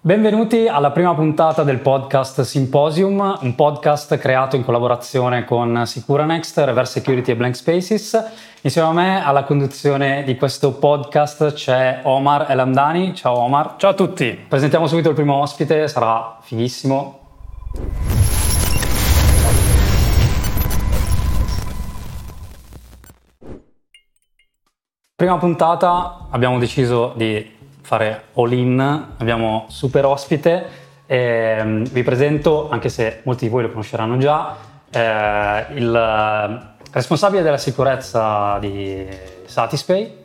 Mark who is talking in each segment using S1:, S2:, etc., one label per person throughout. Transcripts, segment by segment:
S1: Benvenuti alla prima puntata del podcast Symposium, un podcast creato in collaborazione con Sicuranext, Reverse Security e Blank Spaces. Insieme a me alla conduzione di questo podcast c'è Omar Elamdani. Ciao Omar.
S2: Ciao a tutti.
S1: Presentiamo subito il primo ospite, sarà fighissimo. Prima puntata abbiamo deciso di fare all in, abbiamo super ospite, eh, vi presento, anche se molti di voi lo conosceranno già, eh, il responsabile della sicurezza di Satispay,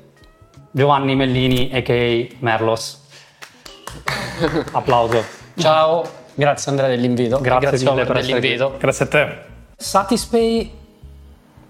S1: Giovanni Mellini, a.k.a. Merlos. Applauso.
S3: Ciao, grazie Andrea dell'invito.
S1: Grazie,
S3: grazie
S1: mille per
S3: dell'invito.
S2: Grazie a te.
S1: Satispay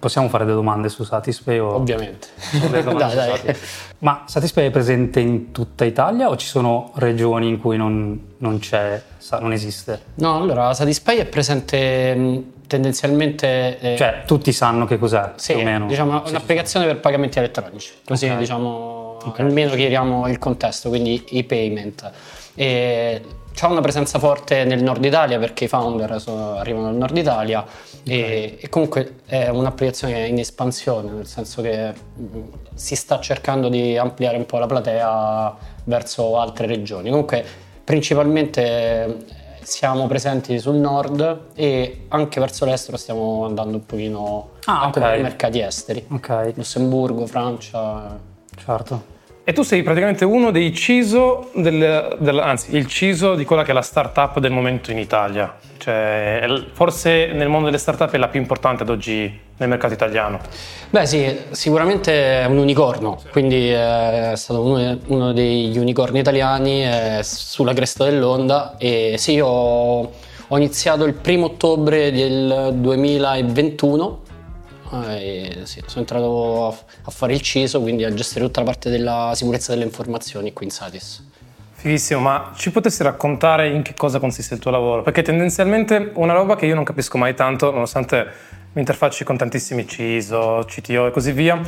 S1: Possiamo fare delle domande su Satispay? O...
S3: Ovviamente.
S1: dai, dai. Ma Satispay è presente in tutta Italia o ci sono regioni in cui non, non c'è, non esiste?
S3: No, allora Satispay è presente tendenzialmente...
S1: Eh, cioè tutti sanno che cos'è,
S3: sì,
S1: più o meno?
S3: diciamo sì, un'applicazione sì. per pagamenti elettronici, così okay. diciamo okay. almeno chiariamo il contesto, quindi i payment. E c'ha una presenza forte nel nord Italia perché i founder sono, arrivano dal nord Italia okay. e, e, comunque è un'applicazione in espansione, nel senso che mm, si sta cercando di ampliare un po' la platea verso altre regioni. Comunque principalmente eh, siamo presenti sul nord e anche verso l'estero stiamo andando un pochino ah, anche okay. nei mercati esteri.
S1: Okay.
S3: Lussemburgo, Francia.
S1: Certo.
S2: E tu sei praticamente uno dei CISO, del, del, anzi il CISO di quella che è la startup del momento in Italia. Cioè, forse nel mondo delle startup è la più importante ad oggi nel mercato italiano.
S3: Beh sì, sicuramente è un unicorno, quindi è stato uno, uno degli unicorni italiani sulla cresta dell'onda e sì, ho, ho iniziato il primo ottobre del 2021 e sì, sono entrato a fare il CISO, quindi a gestire tutta la parte della sicurezza delle informazioni qui in Satis.
S2: Fighissimo, ma ci potresti raccontare in che cosa consiste il tuo lavoro? Perché tendenzialmente una roba che io non capisco mai tanto, nonostante mi interfacci con tantissimi CISO, CTO e così via,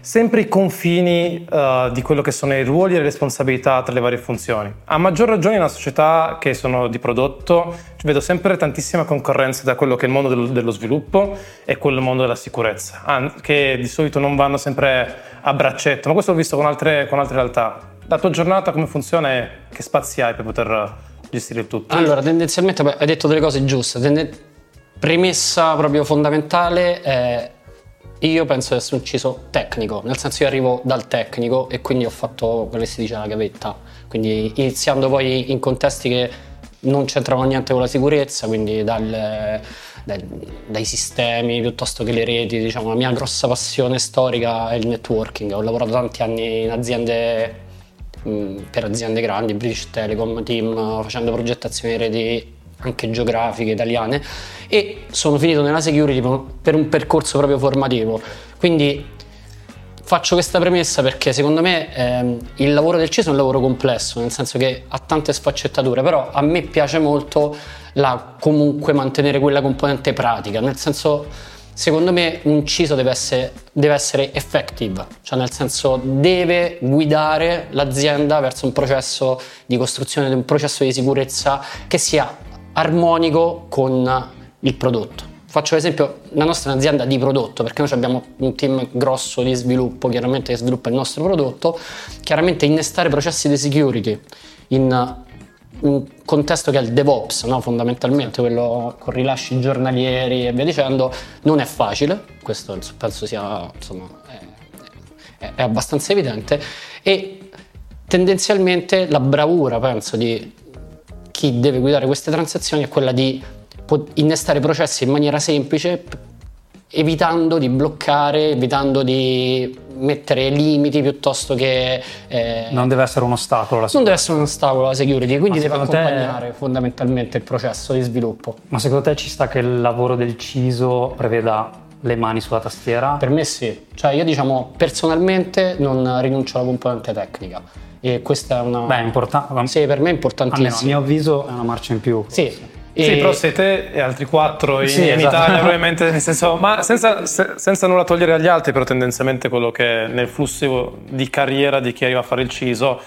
S2: sempre i confini uh, di quello che sono i ruoli e le responsabilità tra le varie funzioni. A maggior ragione in una società che sono di prodotto, vedo sempre tantissima concorrenza da quello che è il mondo dello, dello sviluppo e quello mondo della sicurezza, che di solito non vanno sempre a braccetto, ma questo l'ho visto con altre, con altre realtà. La tua giornata come funziona e che spazi hai per poter gestire il tutto?
S3: Allora, tendenzialmente beh, hai detto delle cose giuste. Tenden- premessa proprio fondamentale è io penso di essere un ciso tecnico, nel senso io arrivo dal tecnico e quindi ho fatto quello che si dice la gavetta, quindi iniziando poi in contesti che non c'entravano niente con la sicurezza, quindi dal, dai, dai, sistemi piuttosto che le reti, diciamo la mia grossa passione storica è il networking, ho lavorato tanti anni in aziende mh, per aziende grandi, British Telecom, Team, facendo progettazioni di reti anche geografiche italiane e sono finito nella security per un percorso proprio formativo. Quindi faccio questa premessa perché secondo me ehm, il lavoro del CISO è un lavoro complesso, nel senso che ha tante sfaccettature, però a me piace molto la, comunque mantenere quella componente pratica, nel senso secondo me un CISO deve essere, deve essere effective, cioè nel senso deve guidare l'azienda verso un processo di costruzione di un processo di sicurezza che sia armonico con il prodotto. Faccio l'esempio, la nostra è un'azienda di prodotto perché noi abbiamo un team grosso di sviluppo, chiaramente che sviluppa il nostro prodotto, chiaramente innestare processi di security in un contesto che è il DevOps, no? fondamentalmente quello con rilasci giornalieri e via dicendo, non è facile, questo penso sia insomma, è, è abbastanza evidente e tendenzialmente la bravura penso di chi deve guidare queste transazioni è quella di innestare processi in maniera semplice evitando di bloccare, evitando di mettere limiti piuttosto che...
S1: Eh, non deve essere un ostacolo la
S3: security. Non deve essere un ostacolo la security, quindi deve accompagnare te... fondamentalmente il processo di sviluppo.
S1: Ma secondo te ci sta che il lavoro del CISO preveda le mani sulla tastiera?
S3: Per me sì, cioè io diciamo personalmente non rinuncio alla componente tecnica e questa è una...
S1: Beh, è importante.
S3: Sì, per me è importantissimo.
S1: Almeno, a mio avviso è una marcia in più.
S3: Sì.
S2: E... Sì, però siete e altri quattro in, sì, in esatto. Italia probabilmente, nel senso, ma senza, se, senza, nulla togliere agli altri, però tendenzialmente quello che è nel flusso di carriera di chi arriva a fare il CISO,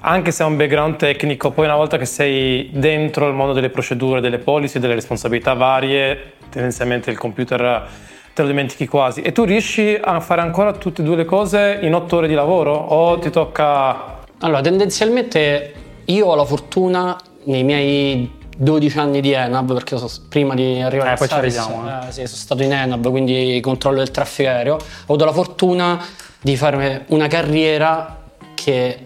S2: anche se hai un background tecnico, poi una volta che sei dentro il mondo delle procedure, delle policy, delle responsabilità varie, tendenzialmente il computer te lo dimentichi quasi. E tu riesci a fare ancora tutte e due le cose in otto ore di lavoro o ti tocca...
S3: Allora, tendenzialmente io ho la fortuna nei miei 12 anni di Enab, perché so, prima di arrivare
S1: eh,
S3: a
S1: poi
S3: Saris,
S1: arriviamo,
S3: eh, sì, sono stato in Enab, quindi controllo del traffico aereo. Ho avuto la fortuna di fare una carriera che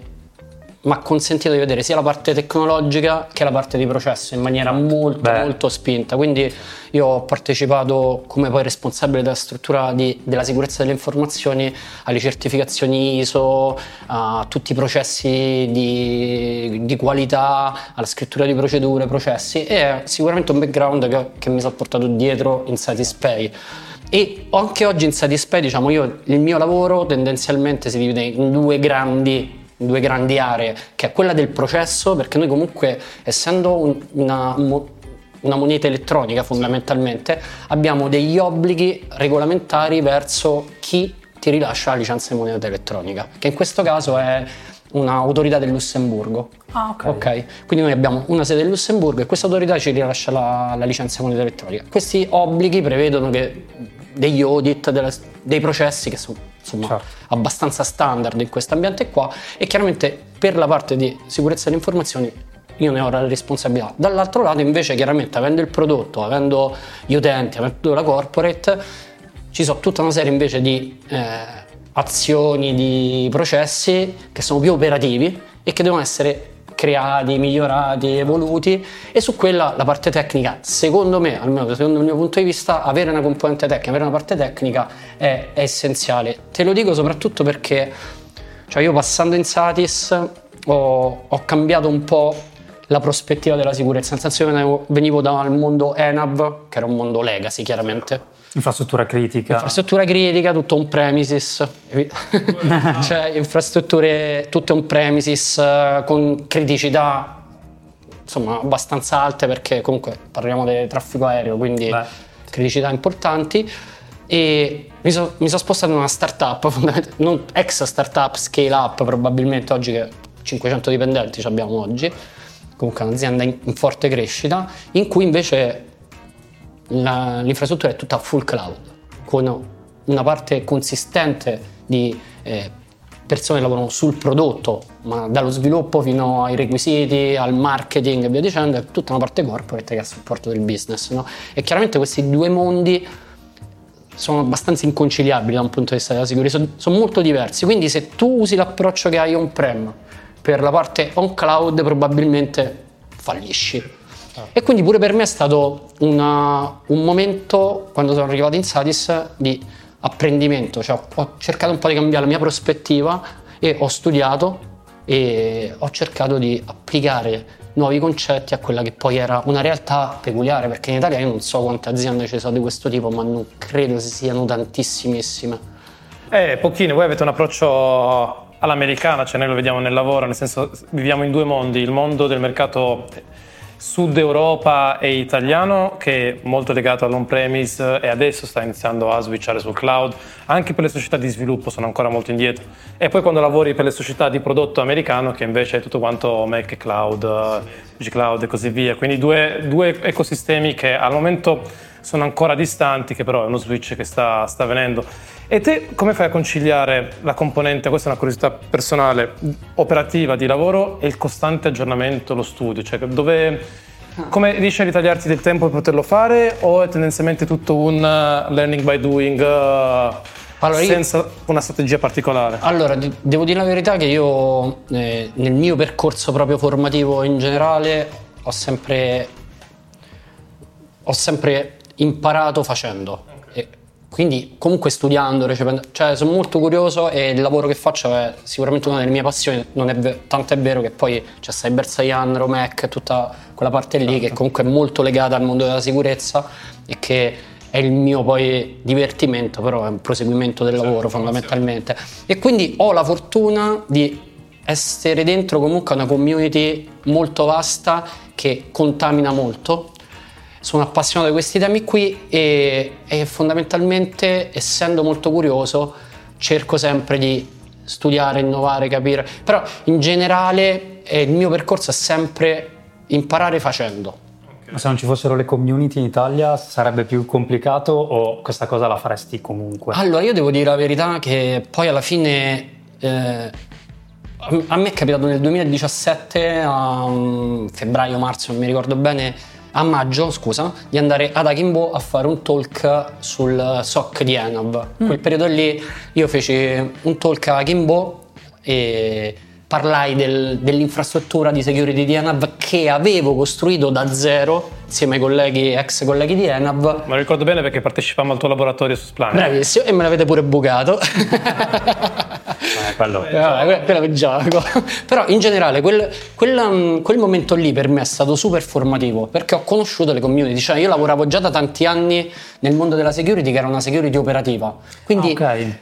S3: ha consentito di vedere sia la parte tecnologica che la parte di processo in maniera molto
S1: Beh.
S3: molto spinta. Quindi io ho partecipato come poi responsabile della struttura di- della sicurezza delle informazioni alle certificazioni ISO, a tutti i processi di, di qualità, alla scrittura di procedure, processi e è sicuramente un background che, che mi sono portato dietro in Satispay. E anche oggi in Satispay, diciamo, io il mio lavoro tendenzialmente si divide in due grandi, due grandi aree, che è quella del processo, perché noi comunque, essendo un- una, una moneta elettronica fondamentalmente, abbiamo degli obblighi regolamentari verso chi ti rilascia la licenza di moneta elettronica, che in questo caso è un'autorità del Lussemburgo.
S1: Ah, ok.
S3: Ok, quindi noi abbiamo una sede del Lussemburgo e questa autorità ci rilascia la, la licenza moneta elettronica. Questi obblighi prevedono che degli audit, della- dei processi che sono insomma
S1: Certo.
S3: abbastanza standard in questo ambiente qua e chiaramente per la parte di sicurezza delle informazioni io ne ho la responsabilità. Dall'altro lato invece chiaramente avendo il prodotto, avendo gli utenti, avendo la corporate, ci sono tutta una serie invece di eh, azioni, di processi che sono più operativi e che devono essere creati, migliorati, evoluti e su quella la parte tecnica, secondo me, almeno secondo il mio punto di vista, avere una componente tecnica, avere una parte tecnica è, è essenziale. Te lo dico soprattutto perché cioè io passando in Satis ho, ho cambiato un po' la prospettiva della sicurezza, nel senso che venivo dal mondo ENAV, che era un mondo legacy chiaramente,
S1: Infrastruttura critica.
S3: infrastruttura critica, tutto on premises, cioè infrastrutture tutte on premises eh, con criticità insomma abbastanza alte perché comunque parliamo del traffico aereo, quindi
S1: Beh.
S3: criticità importanti e mi, so- mi sono spostato in una startup, non ex startup, scale up probabilmente oggi che 500 dipendenti ci abbiamo oggi, comunque un'azienda in, in forte crescita, in cui invece la- l'infrastruttura è tutta full cloud, con una parte consistente di eh, persone che lavorano sul prodotto, ma dallo sviluppo fino ai requisiti, al marketing e via dicendo, e tutta una parte corporate che è a supporto del business. no? E chiaramente questi due mondi sono abbastanza inconciliabili da un punto di vista della sicurezza, sono, sono molto diversi, quindi se tu usi l'approccio che hai on-prem per la parte on-cloud probabilmente fallisci. E quindi pure per me è stato una- un momento, quando sono arrivato in Satis, di apprendimento, cioè ho, cercato un po' di cambiare la mia prospettiva e ho studiato e ho cercato di applicare nuovi concetti a quella che poi era una realtà peculiare, perché in Italia io non so quante aziende ci sono di questo tipo, ma non credo siano tantissimissime.
S2: Eh, pochine, voi avete un approccio all'americana, cioè noi lo vediamo nel lavoro, nel senso viviamo in due mondi, il mondo del mercato sud Europa e italiano che è molto legato all'on-premise e adesso sta iniziando a switchare sul cloud, anche per le società di sviluppo sono ancora molto indietro. E poi quando lavori per le società di prodotto americano che invece è tutto quanto Mac Cloud, G-Cloud e così via, quindi due, due ecosistemi che al momento sono ancora distanti, che però è uno switch che sta, sta avvenendo. E te come fai a conciliare la componente, questa è una curiosità personale, operativa di lavoro e il costante aggiornamento, lo studio? Cioè dove, come riesci a ritagliarti del tempo per poterlo fare o è tendenzialmente tutto un uh, learning by doing uh,
S3: Allora, io-
S2: senza una strategia particolare?
S3: Allora, di- devo dire la verità che io eh, nel mio percorso proprio formativo in generale ho sempre, ho sempre imparato facendo. Quindi comunque studiando, recependo, cioè sono molto curioso e il lavoro che faccio è sicuramente una delle mie passioni, non è ve- tanto è vero che poi c'è Cyber Cyan, Romec, tutta quella parte lì che comunque è molto legata al mondo della sicurezza e che è il mio poi divertimento, però è un proseguimento del lavoro fondamentalmente. E quindi ho la fortuna di essere dentro comunque una community molto vasta che contamina molto. Sono appassionato di questi temi qui e, e fondamentalmente, essendo molto curioso, cerco sempre di studiare, innovare, capire. Però in generale eh, il mio percorso è sempre imparare facendo.
S1: Ma se non ci fossero le community in Italia sarebbe più complicato o questa cosa la faresti comunque?
S3: Allora, io devo dire la verità che poi alla fine eh, a me è capitato nel 2017, a um, febbraio-marzo, non mi ricordo bene, a maggio, scusa, di andare ad Akimbo a fare un talk sul SOC di Enav. Mm. Quel periodo lì io feci un talk a Akimbo e parlai del, dell'infrastruttura di security di Enav che avevo costruito da zero insieme ai colleghi, ex colleghi di Enav.
S2: Ma ricordo bene perché partecipavamo al tuo laboratorio su Splane.
S3: Bravissimo, e me l'avete pure bucato.
S1: eh, quello,
S3: eh, quello è gioco. Però in generale quel, quel, um, quel, momento lì per me è stato super formativo perché ho conosciuto le community. Cioè io lavoravo già da tanti anni nel mondo della security che era una security operativa. Quindi...
S1: Okay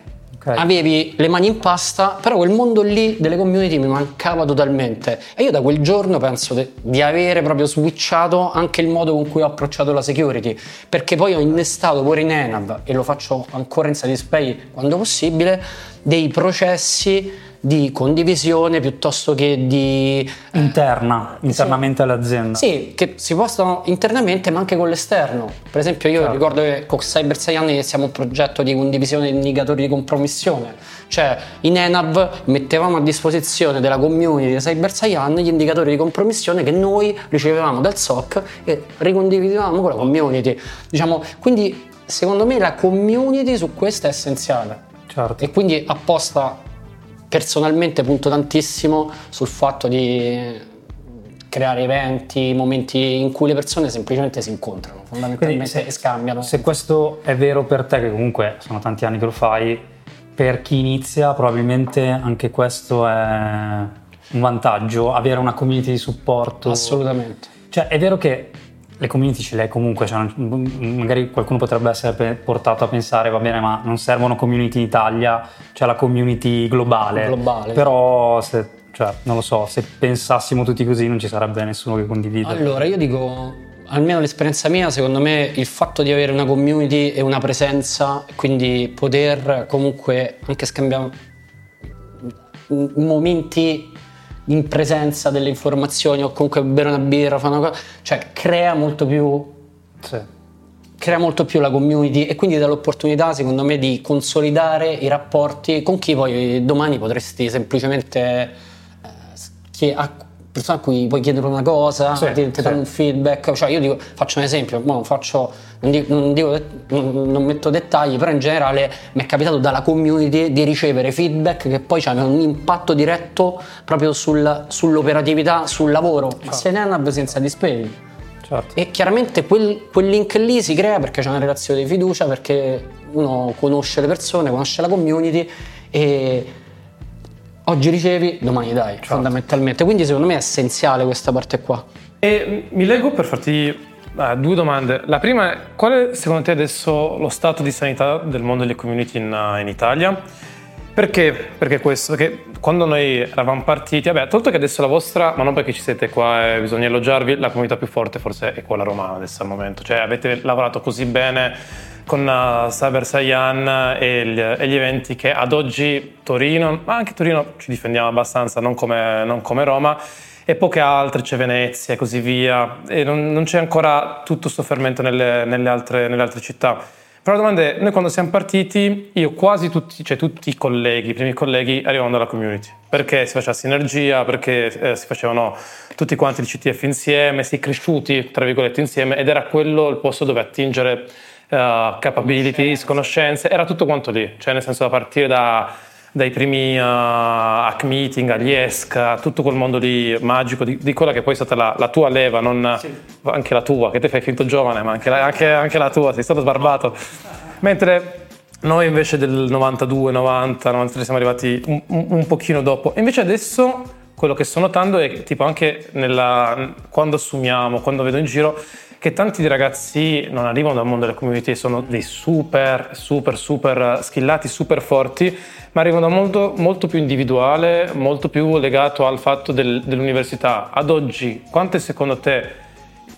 S3: Okay. Avevi le mani in pasta, però quel mondo lì delle community mi mancava totalmente. E io da quel giorno penso de- di avere proprio switchato anche il modo con cui ho approcciato la security, perché poi ho innestato pure in Enab, e lo faccio ancora in Satispay quando possibile, dei processi di condivisione piuttosto che di...
S1: Eh, Interna, internamente sì. all'azienda.
S3: Sì, che si postano internamente ma anche con l'esterno. Per esempio io certo. ricordo che con Cyber 6 anni iniziamo un progetto di condivisione di indicatori di compromissione. Cioè in Enab mettevamo a disposizione della community di Cyber Cyan gli indicatori di compromissione che noi ricevevamo dal SOC e ricondividevamo con la community. Diciamo, quindi secondo me la community su questo è essenziale.
S1: Certo.
S3: E quindi apposta personalmente punto tantissimo sul fatto di creare eventi, momenti in cui le persone semplicemente si incontrano, fondamentalmente se, e scambiano.
S1: Se questo è vero per te, che comunque sono tanti anni che lo fai, per chi inizia probabilmente anche questo è un vantaggio, avere una community di supporto.
S3: Assolutamente.
S1: Cioè è vero che le community ce le hai comunque, cioè, magari qualcuno potrebbe essere portato a pensare, va bene, ma non servono community in Italia, c'è cioè la community globale.
S3: globale.
S1: Però se, cioè, non lo so, se pensassimo tutti così non ci sarebbe nessuno che condivide.
S3: Allora, io dico, almeno l'esperienza mia, secondo me il fatto di avere una community e una presenza, quindi poter comunque anche scambiare momenti in presenza delle informazioni o comunque bere una birra, una cosa, cioè crea molto più...
S1: Sì.
S3: Crea molto più la community e quindi dà l'opportunità, secondo me, di consolidare i rapporti con chi poi domani potresti semplicemente eh, persona a cui puoi chiedere una cosa, sì, ti, ti sì. danno un feedback. Cioè, io dico, faccio un esempio, faccio, non, dico, non, dico, non, metto dettagli, però in generale mi è capitato dalla community di ricevere feedback che poi hanno un impatto diretto proprio sul, sull'operatività, sul lavoro. Certo. Se ne hanno abbastanza di spegni.
S1: Certo.
S3: E chiaramente quel, quel, link lì si crea perché c'è una relazione di fiducia, perché uno conosce le persone, conosce la community e oggi ricevi, domani dai, certo. fondamentalmente. Quindi secondo me è essenziale questa parte qua.
S2: E mi leggo per farti eh, due domande. La prima è, qual è secondo te adesso lo stato di sanità del mondo delle community in, eh, in Italia? Perché? Perché questo? Perché quando noi eravamo partiti, vabbè, tolto che adesso la vostra, ma non perché ci siete qua e bisogna elogiarvi, la comunità più forte forse è quella romana adesso al momento. Cioè avete lavorato così bene con uh, Cyber Saiyan e gli, e gli, eventi che ad oggi Torino, ma anche Torino ci difendiamo abbastanza, non come, non come Roma, e poche altre, c'è Venezia e così via, e non, non c'è ancora tutto questo fermento nelle, nelle, altre, nelle altre città. Però la domanda è, noi quando siamo partiti, io quasi tutti, cioè tutti i colleghi, i primi colleghi, arrivavano dalla community, perché si faceva sinergia, perché eh, si facevano tutti quanti il CTF insieme, si è cresciuti, tra virgolette, insieme, ed era quello il posto dove attingere uh, capabilities, conoscenze, era tutto quanto lì, cioè nel senso da partire da, dai primi uh, hack meeting agli ESC, tutto quel mondo lì magico di, di quella che poi è stata la, la tua leva, non sì. anche la tua, che te fai finto giovane, ma anche la, anche, anche la tua, sei stato sbarbato. Mentre noi invece del 92, 90, 93 siamo arrivati un, un, un pochino dopo. E invece adesso quello che sto notando è che tipo anche nella, quando assumiamo, quando vedo in giro, che tanti ragazzi non arrivano dal mondo delle community, sono dei super, super, super skillati, super forti, ma arrivano da molto, molto più individuale, molto più legato al fatto del, dell'università. Ad oggi, quanto è secondo te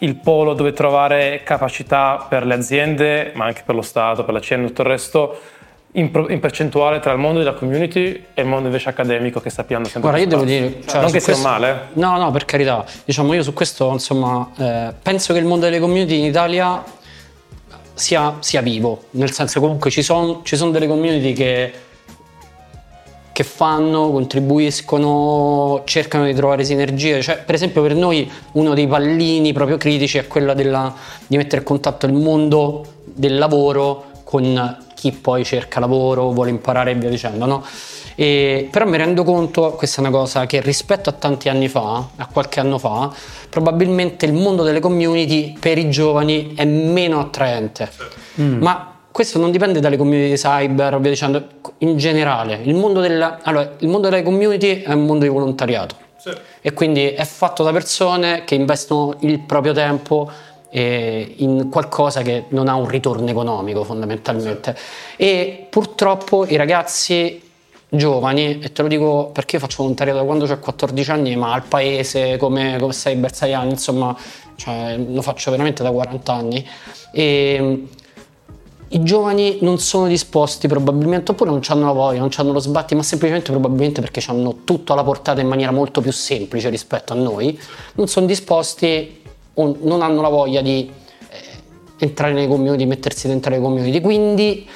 S2: il polo dove trovare capacità per le aziende, ma anche per lo Stato, per la CN e tutto il resto, in, pro- in percentuale tra il mondo della community e il mondo invece accademico che sta piando sempre
S3: Guarda, io devo dire, cioè,
S2: non che sia
S3: questo-
S2: male, eh.
S3: No, no, per carità. Diciamo, io su questo, insomma, eh, penso che il mondo delle community in Italia sia, sia vivo. Nel senso, comunque, ci sono ci son delle community che, che fanno, contribuiscono, cercano di trovare sinergie. Cioè, per esempio, per noi uno dei pallini proprio critici è quello della- di mettere in contatto il mondo del lavoro con chi poi cerca lavoro, vuole imparare e via dicendo, no? E- però mi rendo conto, questa è una cosa che rispetto a tanti anni fa, a qualche anno fa, probabilmente il mondo delle community per i giovani è meno attraente. Ma questo non dipende dalle community cyber, via dicendo, in generale. Il mondo, della- allora, il mondo delle community è un mondo di volontariato e quindi è fatto da persone che investono il proprio tempo eh, in qualcosa che non ha un ritorno economico fondamentalmente. E purtroppo i ragazzi giovani e te lo dico perché io faccio volontariato da quando ho 14 anni ma al paese come, come Cyber Saiyan insomma cioè, lo faccio veramente da 40 anni. E i giovani non sono disposti probabilmente, oppure non hanno la voglia, non hanno lo sbatti, ma semplicemente probabilmente perché hanno tutto alla portata in maniera molto più semplice rispetto a noi, non sono disposti o non hanno la voglia di eh, entrare nei community, mettersi dentro le community. Quindi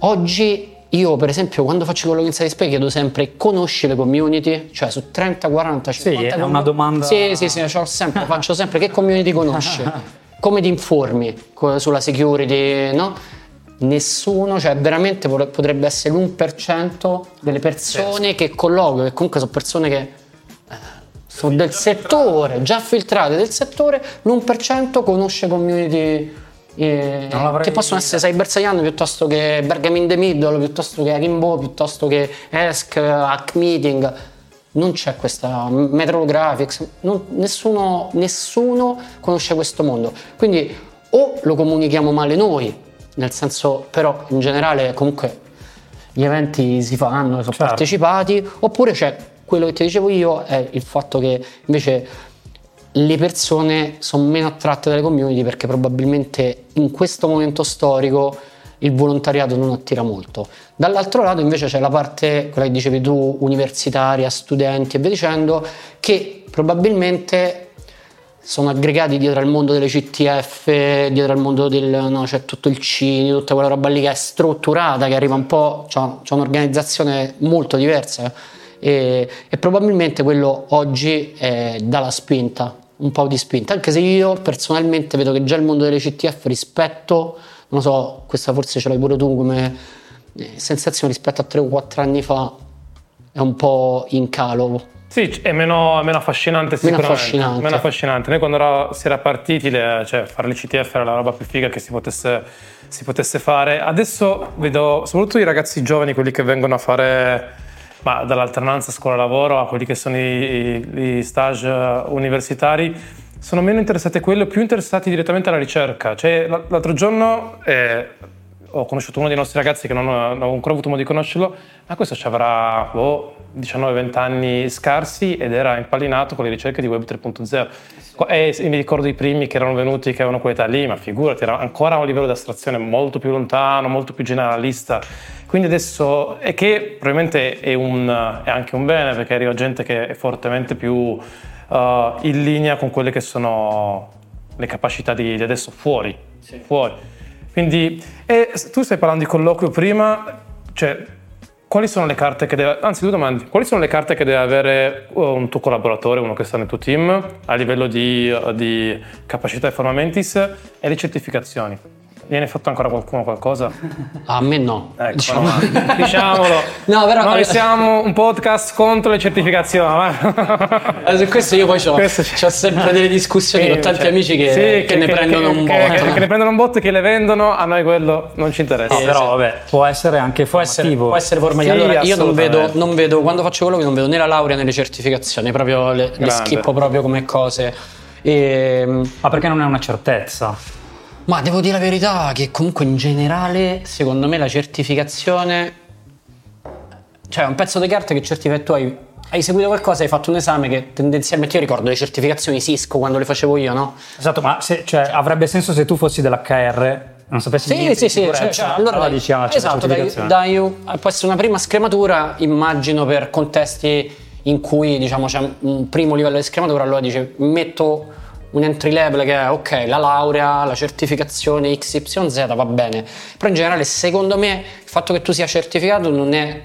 S3: oggi io per esempio quando faccio quello che Inside Spy chiedo sempre conosci le community? Cioè su 30, 40, 50
S1: è una domanda-
S3: Sì, sì, sì, sempre, faccio sempre che community conosci? Come ti informi sulla security, no? Nessuno, cioè veramente potrebbe essere l'1% delle persone che colloquio, che comunque sono persone che sono del settore, già filtrate del settore, l'1% conosce community eh, che possono essere Cyber Saiyan piuttosto che Bergam in the Middle, piuttosto che Akimbo, piuttosto che ESC, Hack Meeting. Non c'è questa Metro Graphics, non- nessuno, nessuno conosce questo mondo. Quindi o lo comunichiamo male noi, nel senso, però in generale comunque gli eventi si fanno, sono
S1: Certo.
S3: partecipati, oppure c'è quello che ti dicevo io, è il fatto che invece le persone sono meno attratte dalle community perché probabilmente in questo momento storico il volontariato non attira molto. Dall'altro lato invece c'è la parte, quella che dicevi tu, universitaria, studenti e via dicendo, che probabilmente sono aggregati dietro al mondo delle CTF, dietro al mondo del no, c'è tutto il CINI, tutta quella roba lì che è strutturata, che arriva un po', c'è, c'è un'organizzazione molto diversa e, e probabilmente quello oggi eh, dà la spinta, un po' di spinta, anche se io personalmente vedo che già il mondo delle CTF rispetto, non so, questa forse ce l'hai pure tu come eh, sensazione rispetto a 3 o 4 anni fa è un po' in calo.
S2: Sì, è meno, meno affascinante sicuramente.
S3: affascinante.
S2: Meno affascinante. Noi quando era- si era partiti, le- cioè fare le CTF era la roba più figa che si potesse, si potesse fare. Adesso vedo soprattutto i ragazzi giovani, quelli che vengono a fare ma dall'alternanza scuola-lavoro a quelli che sono i, i- i stage universitari, sono meno interessati a quello, più interessati direttamente alla ricerca. Cioè, l'altro giorno eh, ho conosciuto uno dei nostri ragazzi che non ho, non ho ancora avuto modo di conoscerlo, ma questo ci avrà boh, 19-20 anni scarsi ed era impallinato con le ricerche di Web 3.0. Qua- E mi ricordo i primi che erano venuti, che avevano quell'età lì, ma figurati, era ancora a un livello di astrazione molto più lontano, molto più generalista. Quindi adesso, e che probabilmente è, un- è anche un bene, perché arriva gente che è fortemente più uh, in linea con quelle che sono le capacità di, di adesso fuori. fuori. Quindi, e tu stai parlando di colloquio prima, cioè, quali sono le carte che deve, anzi due domande, quali sono le carte che deve avere uh, un tuo collaboratore, uno che sta nel tuo team, a livello di, uh, di capacità e formamentis e le certificazioni? Viene fatto ancora qualcuno qualcosa?
S3: A me no.
S2: Ecco,
S3: diciamo.
S2: no, diciamolo.
S3: No, però-
S2: Noi siamo un podcast contro le certificazioni.
S3: Eh, su questo io poi ho
S2: c'è.
S3: sempre delle discussioni con tanti
S2: Cioè,
S3: amici che,
S2: sì,
S3: che ne prendono un
S2: che-
S3: botto.
S2: che- che ne prendono un botto e che le vendono, a noi quello non ci interessa.
S1: No, però vabbè, può essere anche
S3: Può essere, può essere formativo.
S2: Sì,
S3: allora, io non vedo, non vedo, quando faccio quello che non vedo né la laurea né le certificazioni, proprio le, le schippo proprio come cose. E,
S1: Ma perché non è una certezza?
S3: Ma devo dire la verità che comunque in generale, secondo me la certificazione, cioè un pezzo di carta che certifica tu hai, hai seguito qualcosa, hai fatto un esame che tendenzialmente io ricordo le certificazioni Cisco quando le facevo io, no?
S1: Esatto, ma se- cioè, avrebbe senso se tu fossi dell'HR non sapessi
S3: Sì,
S1: niente
S3: sì,
S1: di
S3: sì, cioè, cioè, allora
S1: allora dici, ah, c'è
S3: esatto, dai, dai, può essere una prima scrematura, immagino per contesti in cui diciamo c'è un primo livello di scrematura, allora dice metto un entry level che è ok, la laurea, la certificazione XYZ va bene, però in generale secondo me il fatto che tu sia certificato non è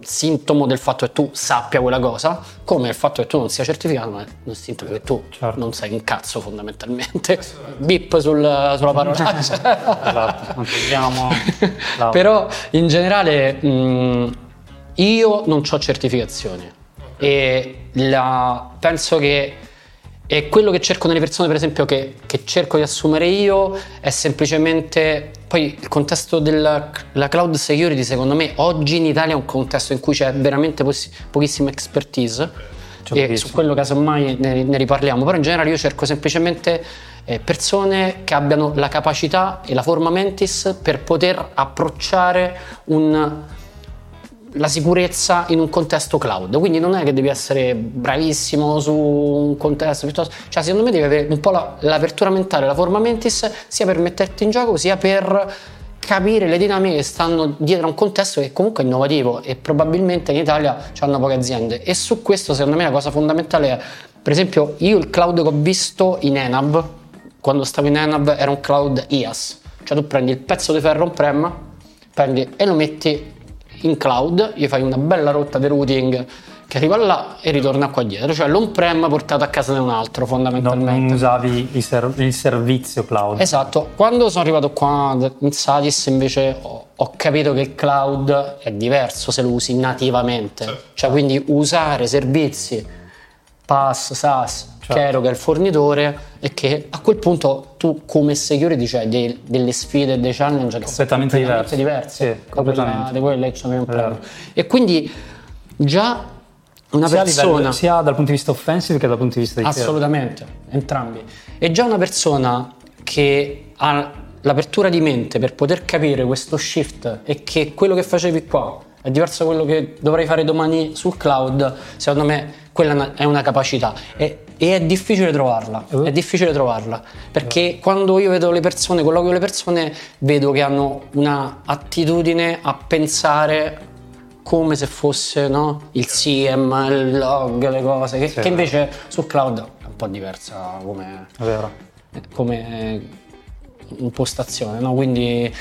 S3: sintomo del fatto che tu sappia quella cosa, come il fatto che tu non sia certificato, ma è un sintomo che tu
S1: Certo.
S3: non sai un cazzo fondamentalmente. Bip sul- sulla parola.
S1: Esatto, non
S3: Però in generale mh, io non ho certificazioni e la- penso che e quello che cerco nelle persone, per esempio, che, che cerco di assumere io è semplicemente. Poi il contesto della la cloud security, secondo me, oggi in Italia è un contesto in cui c'è veramente possi- pochissima expertise.
S1: C'è
S3: E su quello casomai ne, ne riparliamo. Però in generale io cerco semplicemente eh, persone che abbiano la capacità e la forma mentis per poter approcciare un la sicurezza in un contesto cloud. Quindi non è che devi essere bravissimo su un contesto piuttosto. Cioè, secondo me devi avere un po' la- l'apertura mentale, la forma mentis, sia per metterti in gioco, sia per capire le dinamiche che stanno dietro a un contesto che comunque è innovativo e probabilmente in Italia hanno poche aziende. E su questo, secondo me, la cosa fondamentale è, per esempio, io il cloud che ho visto in Enab, quando stavo in Enab, era un cloud IaaS. Cioè tu prendi il pezzo di ferro on-prem, prendi e lo metti in cloud, gli fai una bella rotta di routing che arriva là e ritorna qua dietro, cioè l'on-prem portato a casa di un altro fondamentalmente.
S1: non usavi il, ser- il servizio cloud.
S3: Esatto, quando sono arrivato qua in Sadis invece ho, ho capito che il cloud è diverso se lo usi nativamente, cioè quindi usare servizi PaaS, SaaS,
S1: Certo.
S3: Che è il fornitore e che a quel punto tu come security c'hai dei- delle sfide e dei challenge che
S1: Completamente
S3: completamente
S1: diversi.
S3: diversi
S1: Sì, completamente.
S3: di quelle che abbiamo
S1: vero.
S3: preso. E quindi già una
S1: sia,
S3: persona
S1: livello- sia dal punto di vista offensive che dal punto di vista di
S3: Assolutamente, entrambi. E già una persona che ha l'apertura di mente per poter capire questo shift e che quello che facevi qua è diverso da quello che dovrai fare domani sul cloud, secondo me quella è una capacità. E, e è difficile trovarla, è difficile trovarla, perché quando io vedo le persone, colloquio le persone, vedo che hanno una attitudine a pensare come se fosse no? il SIEM, il log, le cose, che,
S1: Sì.
S3: che invece sul cloud è un po' diversa come, come impostazione, no? quindi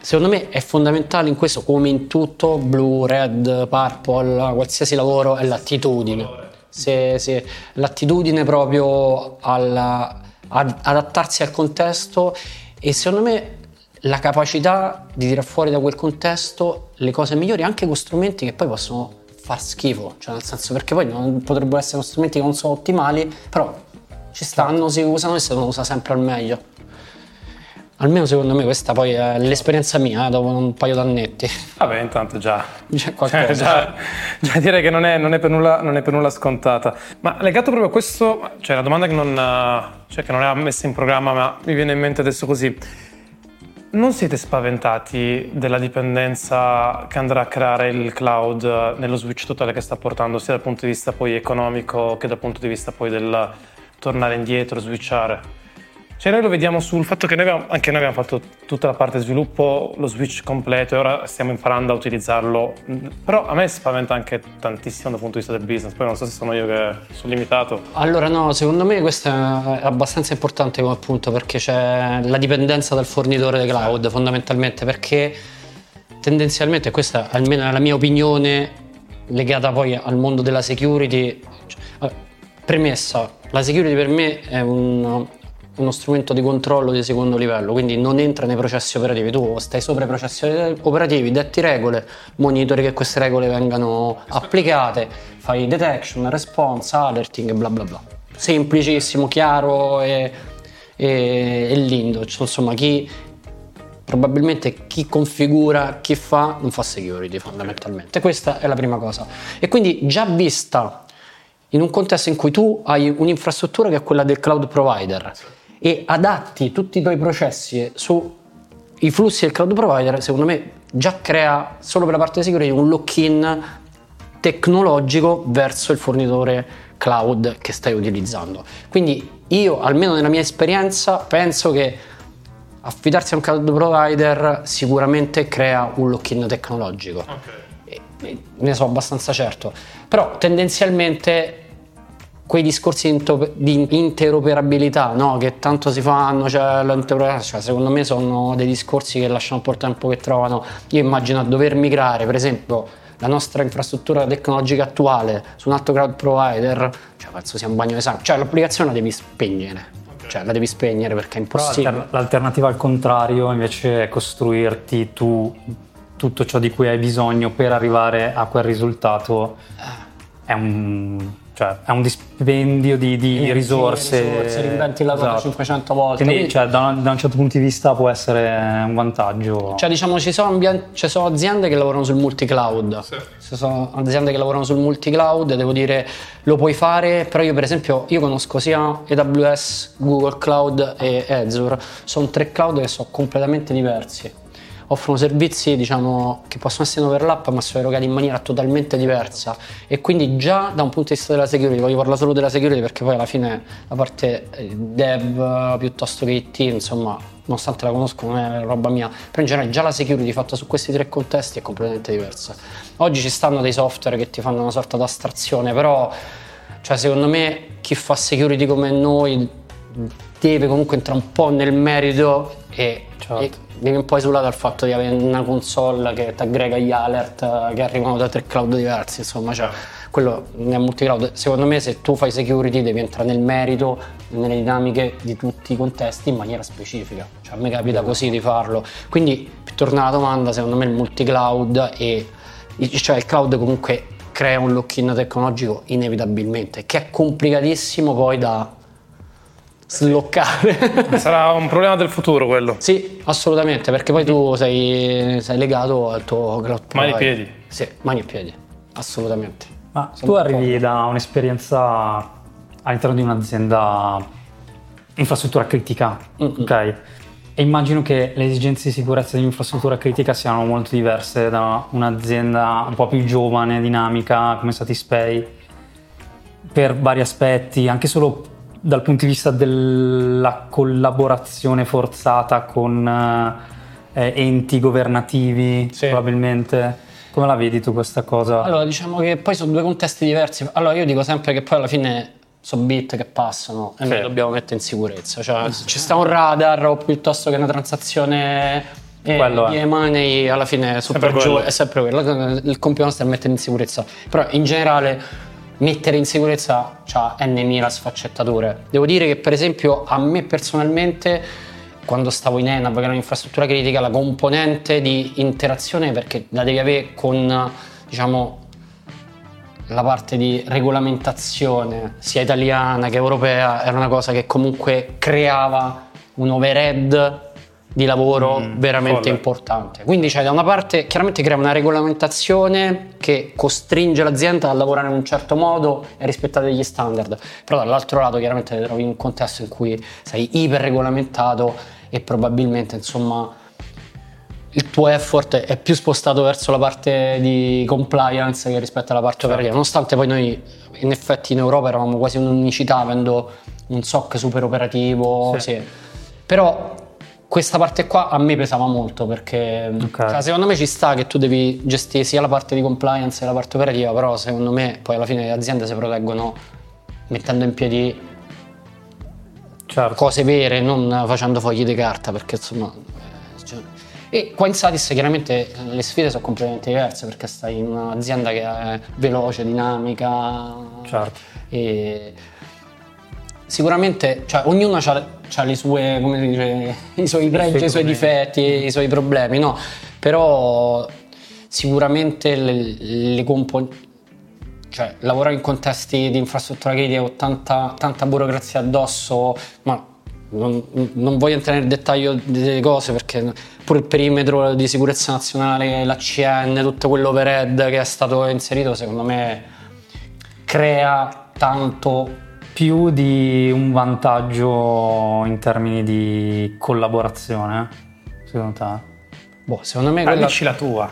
S3: secondo me è fondamentale in questo, come in tutto, blu, red, purple, qualsiasi lavoro, è l'attitudine. Se, se- l'attitudine proprio alla- ad adattarsi al contesto e secondo me la capacità di tirare fuori da quel contesto le cose migliori anche con strumenti che poi possono far schifo, cioè nel senso perché poi non potrebbero essere strumenti che non sono ottimali, però ci stanno, si usano e si devono usare sempre al meglio. Almeno secondo me questa poi è l'esperienza mia eh, dopo un paio d'annetti.
S2: Vabbè, intanto già.
S3: C'è qualcosa.
S2: Cioè, già, già direi che non è, non è per nulla, non è per nulla scontata. Ma legato proprio a questo, cioè la domanda che non, eh, cioè, che non era messa in programma, ma mi viene in mente adesso così. Non siete spaventati della dipendenza che andrà a creare il cloud eh, nello switch totale che sta portando, sia dal punto di vista poi economico che dal punto di vista poi del tornare indietro, switchare? Cioè noi lo vediamo sul fatto che noi abbiamo, anche noi abbiamo fatto tutta la parte sviluppo, lo switch completo e ora stiamo imparando a utilizzarlo, però a me spaventa anche tantissimo dal punto di vista del business, poi non so se sono io che sono limitato.
S3: Allora no, secondo me questo è abbastanza importante come appunto perché c'è la dipendenza dal fornitore di cloud fondamentalmente perché tendenzialmente questa almeno è la mia opinione legata poi al mondo della security. Cioè, eh, Premessa, la security per me è un- uno strumento di controllo di secondo livello, quindi non entra nei processi operativi, tu stai sopra i processi operativi, detti regole, monitori che queste regole vengano applicate, fai detection, response, alerting bla bla bla. Semplicissimo, chiaro e, e- e lindo, Cioè, insomma chi probabilmente chi configura, chi fa, non fa security fondamentalmente. Questa è la prima cosa. E quindi già vista in un contesto in cui tu hai un'infrastruttura che è quella del cloud provider e adatti tutti i tuoi processi sui flussi del cloud provider, secondo me già crea solo per la parte di security un lock-in tecnologico verso il fornitore cloud che stai utilizzando. Quindi io, almeno nella mia esperienza, penso che affidarsi a un cloud provider sicuramente crea un lock-in tecnologico. E- e ne sono abbastanza certo. Però tendenzialmente quei discorsi di interoperabilità no? che tanto si fanno, cioè, l'interoperabilità, cioè, secondo me sono dei discorsi che lasciano un po' il tempo che trovano. Io immagino a dover migrare, per esempio, la nostra infrastruttura tecnologica attuale su un altro cloud provider, cioè penso sia un bagno di sangue, cioè l'applicazione la devi spegnere. Cioè la devi spegnere perché è
S1: Però
S3: impossibile.
S1: l'alter- l'alternativa al contrario invece è costruirti tu tutto ciò di cui hai bisogno per arrivare a quel risultato. È un, cioè, è un dispendio di, di risorse.
S3: risorse, reinventi il lavoro
S1: Esatto.
S3: 500 volte.
S1: Quindi,
S3: Quindi-
S1: cioè, da, un- da un certo punto di vista può essere un vantaggio.
S3: Cioè, diciamo, ci sono, ambien- ci sono aziende che lavorano sul multi-cloud. Ci sono aziende che lavorano sul multi-cloud, devo dire, lo puoi fare, però io per esempio, io conosco sia AWS, Google Cloud e Azure. Sono tre cloud che sono completamente diversi. Offrono servizi, diciamo, che possono essere in overlap, ma sono erogati in maniera totalmente diversa. E quindi già da un punto di vista della security, voglio parlare solo della security perché poi alla fine la parte eh, dev piuttosto che IT, insomma, nonostante la conosco non è roba mia, però in generale già la security fatta su questi tre contesti è completamente diversa. Oggi ci stanno dei software che ti fanno una sorta di astrazione, però cioè, secondo me chi fa security come noi deve comunque entrare un po' nel merito e,
S1: Certo.
S3: e devi un po' esulare dal fatto di avere una console che ti aggrega gli alert che arrivano da tre cloud diversi, insomma, cioè, quello nel multicloud. Secondo me se tu fai security devi entrare nel merito, nelle dinamiche di tutti i contesti in maniera specifica. Cioè, a me capita così di farlo. Quindi, per tornare alla domanda, secondo me il multicloud e cioè il cloud comunque crea un lock-in tecnologico inevitabilmente, che è complicatissimo poi da sloccare.
S2: Sarà un problema del futuro quello.
S3: sì, assolutamente, perché poi tu sei, sei legato al tuo cloud
S2: Mani e piedi.
S3: Sì, mani e piedi, assolutamente.
S1: Ma
S3: Sono
S1: tu arrivi da un'esperienza all'interno di un'azienda infrastruttura critica,
S3: Mm-mm.
S1: ok? E immagino che le esigenze di sicurezza di infrastruttura critica siano molto diverse da un'azienda un po' più giovane, dinamica come Satispay, per vari aspetti, anche solo dal punto di vista della collaborazione forzata con eh, enti governativi,
S3: Sì.
S1: probabilmente. Come la vedi tu questa cosa?
S3: Allora, diciamo che poi sono due contesti diversi. Allora, io dico sempre che poi alla fine sono bit che passano e
S1: Sì.
S3: noi dobbiamo mettere in sicurezza. Cioè, ci sta un radar o piuttosto che una transazione eh,
S1: Quello è.
S3: di money, alla fine super
S2: Sempre
S3: giù, è sempre quello. Il compito nostro è mettere in sicurezza. Però in generale mettere in sicurezza ha n sfaccettature. Devo dire che per esempio a me personalmente quando stavo in ENAV, che era un'infrastruttura critica, la componente di interazione perché la devi avere con diciamo la parte di regolamentazione sia italiana che europea era una cosa che comunque creava un overhead di lavoro veramente
S2: folle.
S3: importante. Quindi cioè, da una parte chiaramente crea una regolamentazione che costringe l'azienda a lavorare in un certo modo e a rispettare degli standard, però dall'altro lato chiaramente ti trovi in un contesto in cui sei iperregolamentato e probabilmente insomma il tuo effort è più spostato verso la parte di compliance che rispetto alla parte operativa, nonostante poi noi in effetti in Europa eravamo quasi un'unicità avendo un SOC super operativo,
S1: Sì.
S3: sì. però questa parte qua a me pesava molto perché
S1: Ok.
S3: cioè, secondo me ci sta che tu devi gestire sia la parte di compliance che la parte operativa, però secondo me poi alla fine le aziende si proteggono mettendo in piedi
S1: Certo.
S3: cose vere, non facendo fogli di carta, perché insomma... eh, cioè- E qua in Satis chiaramente le sfide sono completamente diverse perché stai in un'azienda che è veloce, dinamica
S1: Certo.
S3: e sicuramente cioè, ognuno ha le sue, come si dice, i suoi pregi, i suoi difetti, i suoi problemi, no? Però sicuramente le, le componenti cioè lavorare in contesti di infrastruttura critica con tanta, tanta burocrazia addosso, ma non, non voglio entrare nel dettaglio delle cose perché pure il perimetro di sicurezza nazionale, l'ACN, tutto quell'overhead che è stato inserito, secondo me crea tanto
S1: Più di un vantaggio in termini di collaborazione, secondo te?
S3: Boh, secondo me
S2: Ah,
S3: quella...
S2: dici la tua.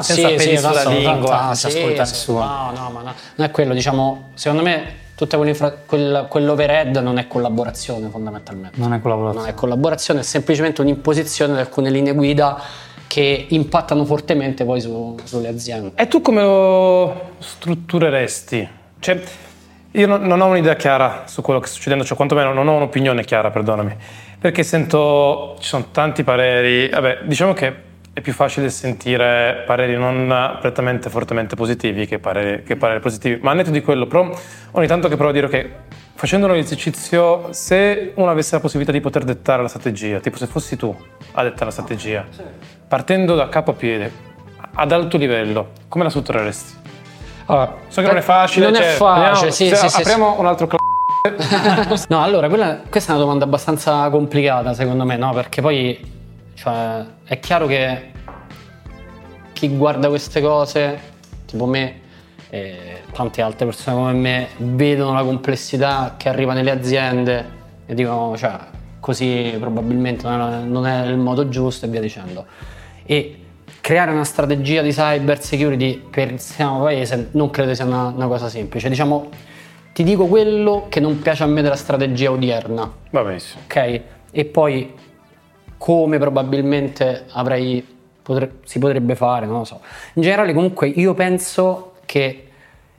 S1: Senza peli sulla
S3: tanto,
S1: lingua, non si
S3: sì,
S1: ascolta
S3: sì,
S1: nessuno.
S3: No, no, ma no, non è quello, diciamo, secondo me Tutta quell'infra- quel- quell'overhead non è collaborazione fondamentalmente.
S1: Non è collaborazione.
S3: Non è collaborazione, è semplicemente un'imposizione di alcune linee guida che impattano fortemente poi su- sulle aziende.
S2: E tu come lo struttureresti? Cioè, io non, non ho un'idea chiara su quello che sta succedendo, cioè quantomeno non ho un'opinione chiara, perdonami, perché sento, ci sono tanti pareri, vabbè, diciamo che è più facile sentire pareri non prettamente fortemente positivi che pareri, che pareri positivi, ma al netto di quello, però ogni tanto che provo a dire che facendo un esercizio, se uno avesse la possibilità di poter dettare la strategia, tipo se fossi tu a dettare la strategia, partendo da capo a piede, ad alto livello, come la struttureresti?
S3: Allora,
S2: So che non è facile.
S3: Non
S2: cioè,
S3: è facile,
S2: andiamo-
S3: sì,
S2: se
S3: sì, sì,
S2: Apriamo un altro cl-
S3: No, allora, quella- questa è una domanda abbastanza complicata secondo me, no? Perché poi cioè, è chiaro che chi guarda queste cose, tipo me e tante altre persone come me, vedono la complessità che arriva nelle aziende e dicono, cioè, così probabilmente non è, non è il modo giusto e via dicendo. E creare una strategia di cyber security per il sistema paese non credo sia una, una cosa semplice. Diciamo, ti dico quello che non piace a me della strategia odierna,
S2: Va benissimo.
S3: ok? E poi come probabilmente avrei, potre- si potrebbe fare, non lo so. In generale comunque io penso che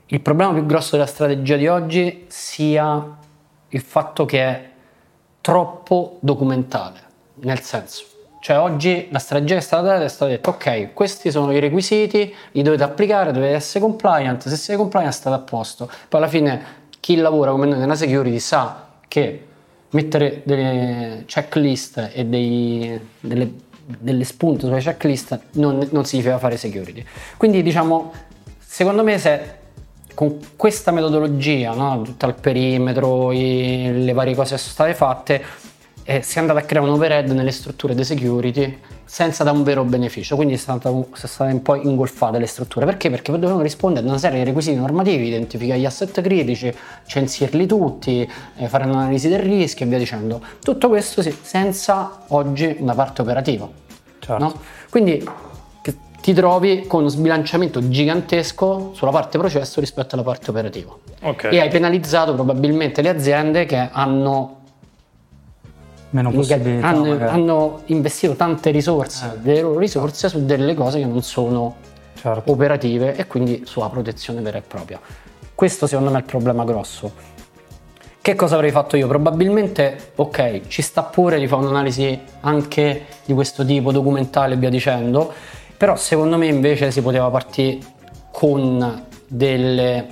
S3: il problema più grosso della strategia di oggi sia il fatto che è troppo documentale, nel senso, cioè oggi la strategia è stata data è stata detto ok, questi sono i requisiti, li dovete applicare, dovete essere compliant, se siete compliant state a posto. Poi alla fine chi lavora come noi nella security sa che mettere delle checklist e dei- delle, delle spunte sulle checklist non, non significa fare security. Quindi diciamo, secondo me se con questa metodologia, no, tutto il perimetro, i- le varie cose che sono state fatte, eh, si è andato a creare un overhead nelle strutture di security senza da un vero beneficio, quindi sono state un po' ingolfate le strutture. Perché? Perché dovevano rispondere a una serie di requisiti normativi, identificare gli asset critici, censirli tutti, eh, fare un'analisi del rischio e via dicendo. Tutto questo sì, senza oggi una parte operativa.
S1: Certo.
S3: no? Quindi ti trovi con uno sbilanciamento gigantesco sulla parte processo rispetto alla parte operativa.
S2: Ok.
S3: E hai penalizzato probabilmente le aziende che hanno,
S1: Meno possibilità.
S3: hanno, hanno investito tante risorse, delle loro risorse su delle cose che non sono
S1: Certo.
S3: operative e quindi sulla protezione vera e propria. Questo secondo me è il problema grosso. Che cosa avrei fatto io? Probabilmente, ok, ci sta pure di fare un'analisi anche di questo tipo, documentale e via dicendo, però secondo me invece si poteva partire con delle,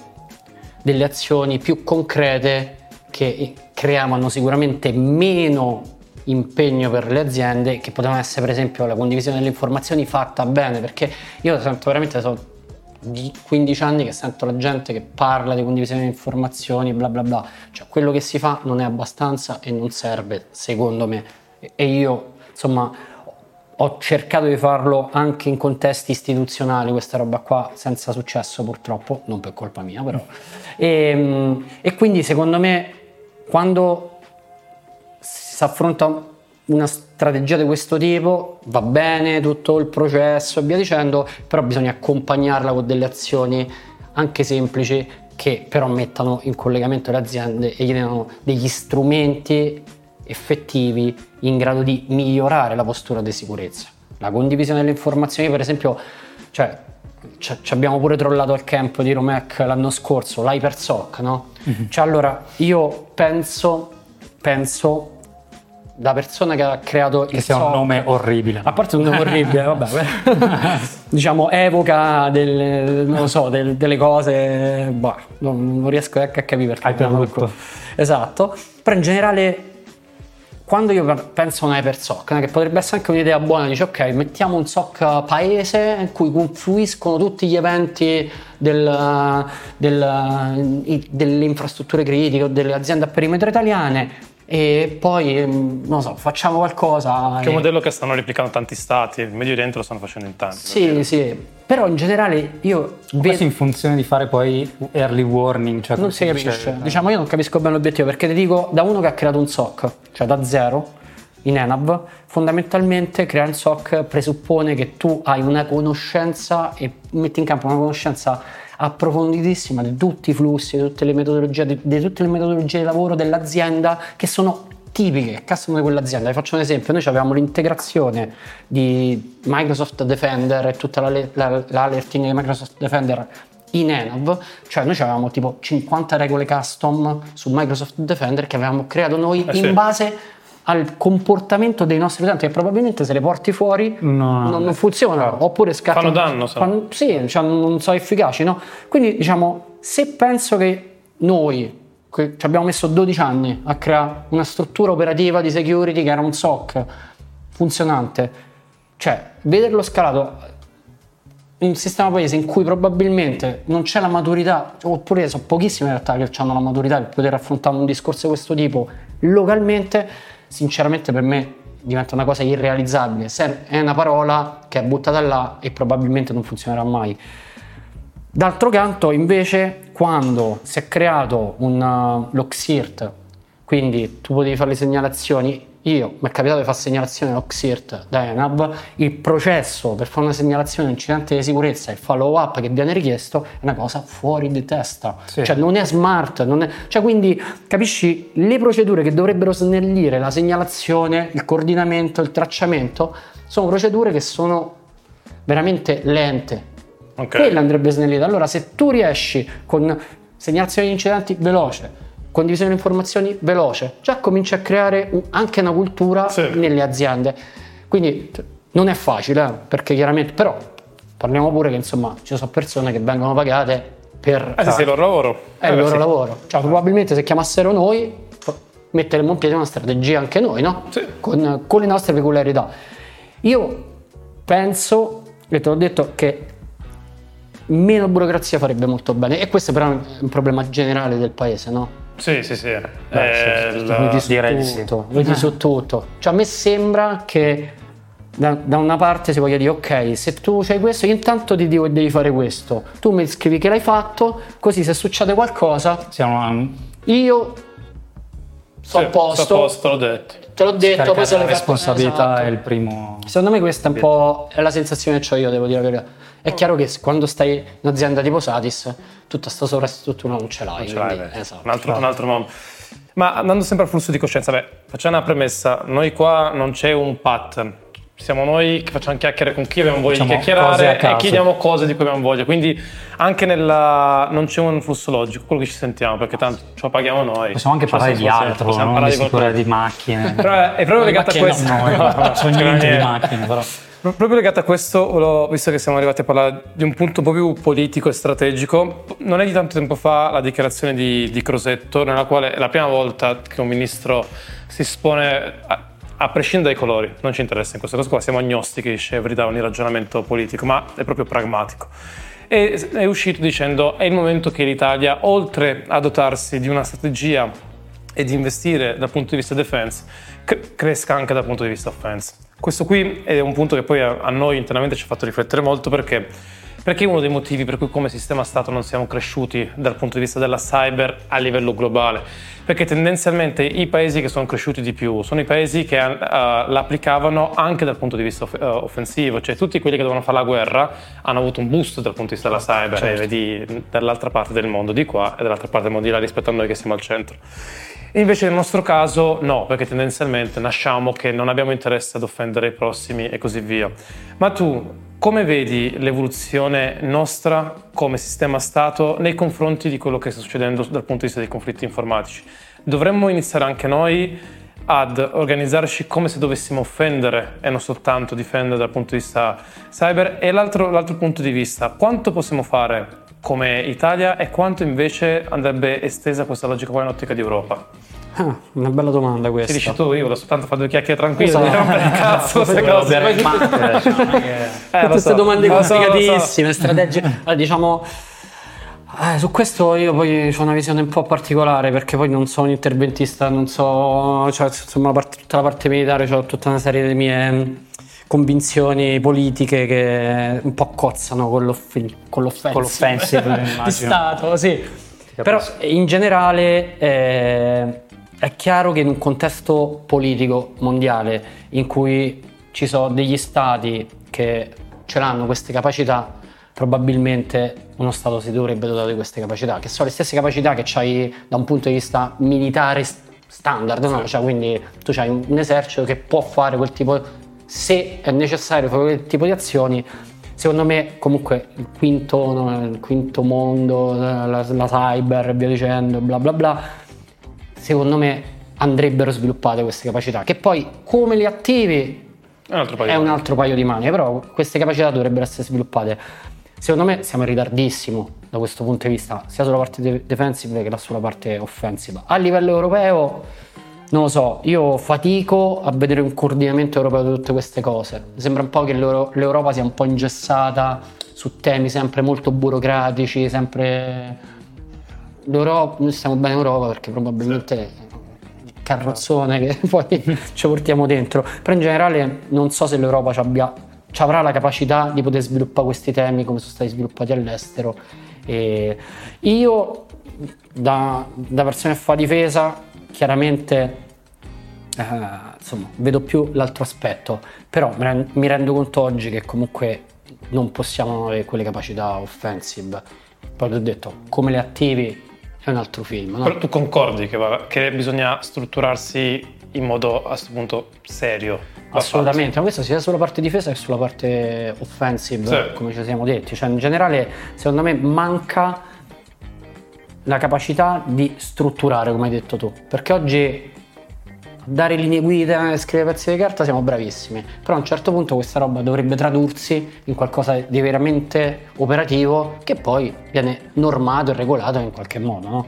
S3: delle azioni più concrete che creavano sicuramente meno impegno per le aziende che potevano essere per esempio la condivisione delle informazioni fatta bene perché io sento veramente sono di 15 anni che sento la gente che parla di condivisione di informazioni bla bla bla. Cioè quello che si fa non è abbastanza e non serve secondo me. E- io insomma ho cercato di farlo anche in contesti istituzionali, questa roba qua, senza successo purtroppo, non per colpa mia però. E, e quindi secondo me quando si affronta una strategia di questo tipo va bene tutto il processo e via dicendo, però bisogna accompagnarla con delle azioni anche semplici che però mettano in collegamento le aziende e gli diano degli strumenti effettivi in grado di migliorare la postura di sicurezza. La condivisione delle informazioni, per esempio, cioè, ci ci abbiamo pure trollato al camp di Romec l'anno scorso, l'Hypersoc, no? Cioè, allora, io penso, penso, da persona che ha creato
S1: Che
S3: il
S1: sia un
S3: SOC,
S1: nome orribile.
S3: a parte un nome orribile, vabbè, diciamo evoca lo so, del- delle cose, boh, non, non riesco neanche a capire perché.
S1: Hyperloop.
S3: Esatto, però in generale quando io penso a un hypersoc, che potrebbe essere anche un'idea buona, dice ok, mettiamo un SOC paese in cui confluiscono tutti gli eventi del- del- i- delle infrastrutture critiche o delle aziende a perimetro italiane e poi, ehm, non lo so, facciamo qualcosa.
S2: Che è un modello che stanno replicando tanti stati, il Medio Oriente lo stanno facendo in tanti.
S3: sì, sì, però in generale io
S1: Questo
S3: vedo,
S1: in funzione di fare poi early warning. Cioè
S3: non si
S1: dice-
S3: capisce. Diciamo, io non capisco bene l'obiettivo perché ti dico, da uno che ha creato un SOC, cioè da zero, in Enav, fondamentalmente creare un SOC presuppone che tu hai una conoscenza e metti in campo una conoscenza approfonditissima di tutti i flussi, di tutte le metodologie di, di, tutte le metodologie di lavoro dell'azienda che sono tipiche, custom di quell'azienda. Vi faccio un esempio, noi avevamo l'integrazione di Microsoft Defender e tutta l'alerting la, la di Microsoft Defender in Enav, cioè noi avevamo tipo 50 regole custom su Microsoft Defender che avevamo creato noi eh in sì. base al comportamento dei nostri utenti che probabilmente se le porti fuori
S1: no.
S3: non, non, funzionano oppure scattano
S2: fanno danno
S3: fanno, sì, cioè non sono efficaci no? quindi diciamo se penso che noi che abbiamo messo 12 anni a creare una struttura operativa di security che era un SOC funzionante cioè vederlo scalato in un sistema paese in cui probabilmente non c'è la maturità, oppure sono pochissime in realtà che hanno la maturità per poter affrontare un discorso di questo tipo localmente, sinceramente per me diventa una cosa irrealizzabile. È una parola che è buttata là e probabilmente non funzionerà mai. D'altro canto, invece, quando si è creato un uh, Loxirt, quindi tu potevi fare le segnalazioni io mi è capitato di fare segnalazione all'Oxirt da Enab, il processo per fare una segnalazione di incidente di sicurezza e il follow up che viene richiesto è una cosa fuori di testa, sì. cioè non è smart, non è... cioè quindi capisci le procedure che dovrebbero snellire la segnalazione, il coordinamento, il tracciamento, sono procedure che sono veramente lente. Okay. Quella andrebbe snellita. Allora se tu riesci con segnalazione di incidenti veloce, condivisione di informazioni veloce, già comincia a creare anche una cultura sì. nelle aziende. Quindi non è facile, eh, perché chiaramente, però parliamo pure che insomma ci sono persone che vengono pagate per...
S2: Eh sì, il loro lavoro.
S3: È il eh, loro sì. lavoro. Cioè, probabilmente se chiamassero noi metteremmo in piedi una strategia anche noi, no?
S2: Sì.
S3: Con, con le nostre peculiarità. Io penso, e te l'ho detto, che meno burocrazia farebbe molto bene e questo però è un problema generale del paese, no?
S2: Sì, sì, sì.
S3: Beh, eh, sì, la... Vedi su Direi tutto, sì. vedi eh. su tutto. Cioè, a me sembra che da, da, una parte si voglia dire ok, se tu c'hai questo, io intanto ti dico che devi fare questo. Tu mi scrivi che l'hai fatto, così se succede qualcosa,
S1: Siamo...
S3: io sto sì, a posto.
S2: Sto a posto, l'ho detto.
S3: Te l'ho detto, poi se
S1: la responsabilità esatto. è il primo.
S3: Secondo me questa è un po' è la sensazione che ho io, devo dire la verità. È chiaro che quando stai in un'azienda tipo Satis, tutta questa sovrastruttura non ce l'hai.
S2: Non ce l'hai, quindi, esatto. un, altro, un altro mondo. Ma andando sempre al flusso di coscienza, beh, facciamo una premessa, noi qua non c'è un pat, siamo noi che facciamo chiacchiere con chi abbiamo voglia Facciamo di chiacchierare e chiediamo cose di cui abbiamo voglia. Quindi anche nella non c'è un flusso logico, quello che ci sentiamo, perché tanto ce lo paghiamo noi.
S1: Possiamo anche parlare di altro, possiamo non parlare di, sicura di macchine.
S2: Però è, è proprio legato a questo.
S1: No, no, no, sono niente di macchine, però.
S2: Proprio legato a questo, visto che siamo arrivati a parlare di un punto un po' più politico e strategico, non è di tanto tempo fa la dichiarazione di, di Crosetto, nella quale è la prima volta che un ministro si espone a, a prescindere dai colori, non ci interessa in questa cosa qua, siamo agnostici, scevri da ogni ragionamento politico, ma è proprio pragmatico. E è uscito dicendo è il momento che l'Italia, oltre a dotarsi di una strategia e di investire dal punto di vista defense, cresca anche dal punto di vista offense. Questo qui è un punto che poi a noi internamente ci ha fatto riflettere molto perché, perché è uno dei motivi per cui come sistema Stato non siamo cresciuti dal punto di vista della cyber a livello globale. Perché tendenzialmente i paesi che sono cresciuti di più sono i paesi che uh, l'applicavano anche dal punto di vista off- uh, offensivo, cioè tutti quelli che dovevano fare la guerra hanno avuto un boost dal punto di vista della cyber, certo. vedi dall'altra parte del mondo di qua e dall'altra parte del mondo di là rispetto a noi che siamo al centro. Invece nel nostro caso no, perché tendenzialmente nasciamo che non abbiamo interesse ad offendere i prossimi e così via. Ma tu come vedi l'evoluzione nostra come sistema Stato nei confronti di quello che sta succedendo dal punto di vista dei conflitti informatici? Dovremmo iniziare anche noi ad organizzarci come se dovessimo offendere e non soltanto difendere dal punto di vista cyber? E l'altro, l'altro punto di vista, quanto possiamo fare come Italia e quanto invece andrebbe estesa questa logica poi in ottica di Europa?
S3: Ah, una bella domanda questa.
S2: Ti dici tu, io volevo soltanto fare due chiacchiere tranquille, esatto. non per cazzo queste cose.
S3: Eh, Tutte queste so, domande complicatissime, so, so. strategie. Allora, diciamo, eh, su questo io poi ho una visione un po' particolare perché poi non sono un interventista, non so, cioè, insomma, la parte, tutta la parte militare, ho tutta una serie di mie convinzioni politiche che un po' cozzano con, l'off- con l'offensive, con l'offensive di Stato, sì. Però in generale eh, è chiaro che in un contesto politico mondiale in cui ci sono degli stati che ce l'hanno queste capacità, probabilmente uno Stato si dovrebbe dotare di queste capacità, che sono le stesse capacità che hai da un punto di vista militare standard, no? Cioè, quindi tu hai un esercito che può fare quel tipo, se è necessario fare quel tipo di azioni, secondo me comunque il quinto, no, il quinto mondo, la, la cyber e via dicendo, bla bla bla, secondo me andrebbero sviluppate queste capacità, che poi come le attivi
S2: È un altro paio.
S3: è un altro paio di mani, però queste capacità dovrebbero essere sviluppate. Secondo me siamo in ritardissimo da questo punto di vista, sia sulla parte de- defensive che sulla parte offensive. A livello europeo, non lo so, io fatico a vedere un coordinamento europeo di tutte queste cose. Mi sembra un po' che l'Euro- l'Europa sia un po' ingessata su temi sempre molto burocratici, sempre... L'Europa, noi stiamo bene in Europa perché probabilmente carrozzone che poi ci portiamo dentro. Però in generale non so se l'Europa ci abbia, ci avrà la capacità di poter sviluppare questi temi come sono stati sviluppati all'estero. E io, da, da persona che fa difesa, chiaramente eh, insomma, vedo più l'altro aspetto, però mi ren- mi rendo conto oggi che comunque non possiamo avere quelle capacità offensive. Poi ti ho detto, come le attivi è un altro film, no?
S2: Però tu concordi che, va- che bisogna strutturarsi in modo a questo punto serio?
S3: Assolutamente, ma questo sia sulla parte difesa che sulla parte offensive,
S2: Sì.
S3: come ci siamo detti. Cioè, in generale, secondo me manca la capacità di strutturare, come hai detto tu. Perché oggi dare linee guida e scrivere pezzi di carta siamo bravissimi. Però a un certo punto questa roba dovrebbe tradursi in qualcosa di veramente operativo che poi viene normato e regolato in qualche modo, no?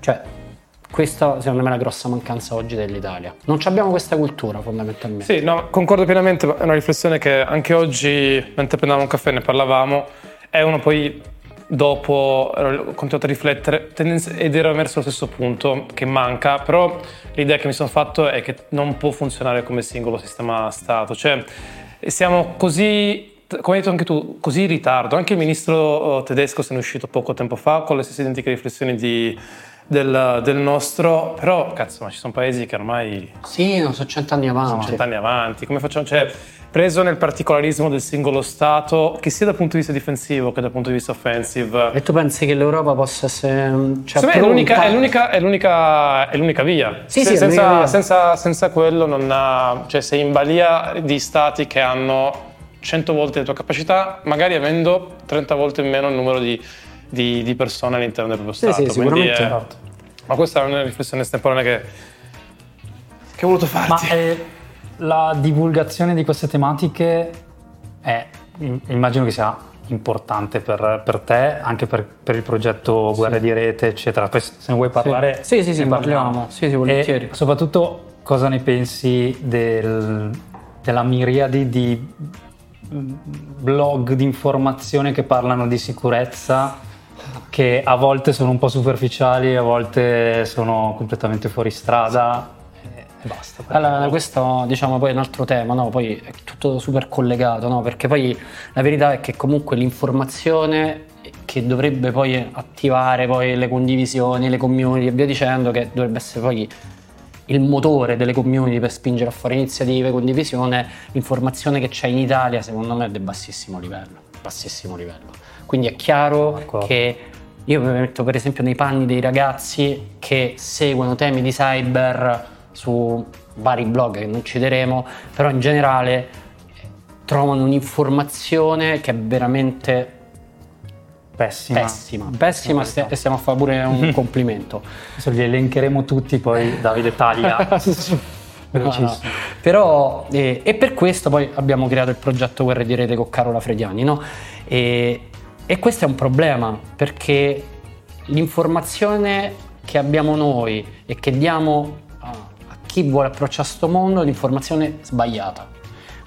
S3: Cioè, questa secondo me è la grossa mancanza oggi dell'Italia. Non abbiamo questa cultura fondamentalmente.
S2: Sì, no, concordo pienamente, è una riflessione che anche oggi, mentre prendevamo un caffè ne parlavamo, è uno poi dopo ho continuato a riflettere ed ero emerso allo stesso punto che manca, però l'idea che mi sono fatto è che non può funzionare come singolo sistema Stato, cioè siamo così come hai detto anche tu, così in ritardo. Anche il ministro eh, tedesco se ne è uscito poco tempo fa con le stesse identiche riflessioni di- del, del nostro, però cazzo, ma ci sono paesi che ormai
S3: Sì, non so cent'anni avanti.
S2: sono cent'anni avanti. Come facciamo? Cioè, preso nel particolarismo del singolo Stato, che sia dal punto di vista difensivo che dal punto di vista offensive.
S3: E tu pensi che l'Europa possa essere. Cioè,
S2: Secondo me è l'unica, è, l'unica, è, l'unica, è l'unica via.
S3: Sì,
S2: Se-
S3: sì,
S2: senza,
S3: l'unica via.
S2: senza- senza quello non ha. Cioè, sei in balia di stati che hanno 100 volte le tue capacità, magari avendo 30 volte in meno il numero di, di- di persone all'interno del proprio
S3: Sì,
S2: Stato.
S3: sì,
S2: Quindi
S3: sicuramente.
S2: è- ma questa è una riflessione estemporanea che, che ho voluto
S1: Ma
S2: farti.
S1: eh, la divulgazione di queste tematiche è, immagino che sia importante per, per te, anche per, per il progetto Guerre di Rete, eccetera. Poi se ne vuoi parlare,
S3: Sì, sì, sì,
S1: ne
S3: parliamo. Sì, sì, volentieri.
S1: E soprattutto cosa ne pensi del- della miriade di blog di informazione che parlano di sicurezza che a volte sono un po' superficiali, a volte sono completamente fuori strada basta.
S3: Allora, questo diciamo poi è un altro tema, no? Poi è tutto super collegato, no? Perché poi la verità è che comunque l'informazione che dovrebbe poi attivare poi le condivisioni, le community e via dicendo, che dovrebbe essere poi il motore delle community per spingere a fare iniziative, condivisione, l'informazione che c'è in Italia secondo me è di bassissimo livello, bassissimo livello. Quindi è chiaro
S1: D'accordo.
S3: che io mi metto per esempio nei panni dei ragazzi che seguono temi di cyber su vari blog che non citeremo, però in generale trovano un'informazione che è veramente
S1: Pessima.
S3: pessima, pessima e stiamo a fare pure un complimento.
S1: Adesso li elencheremo tutti, poi Davide taglia.
S3: No,
S1: Velocissimo.
S3: no. Però, eh, e per questo poi abbiamo creato il progetto Guerre di Rete con Carola Frediani, no? E, e questo è un problema perché l'informazione che abbiamo noi e che diamo chi vuole approcciare a sto mondo l'informazione sbagliata.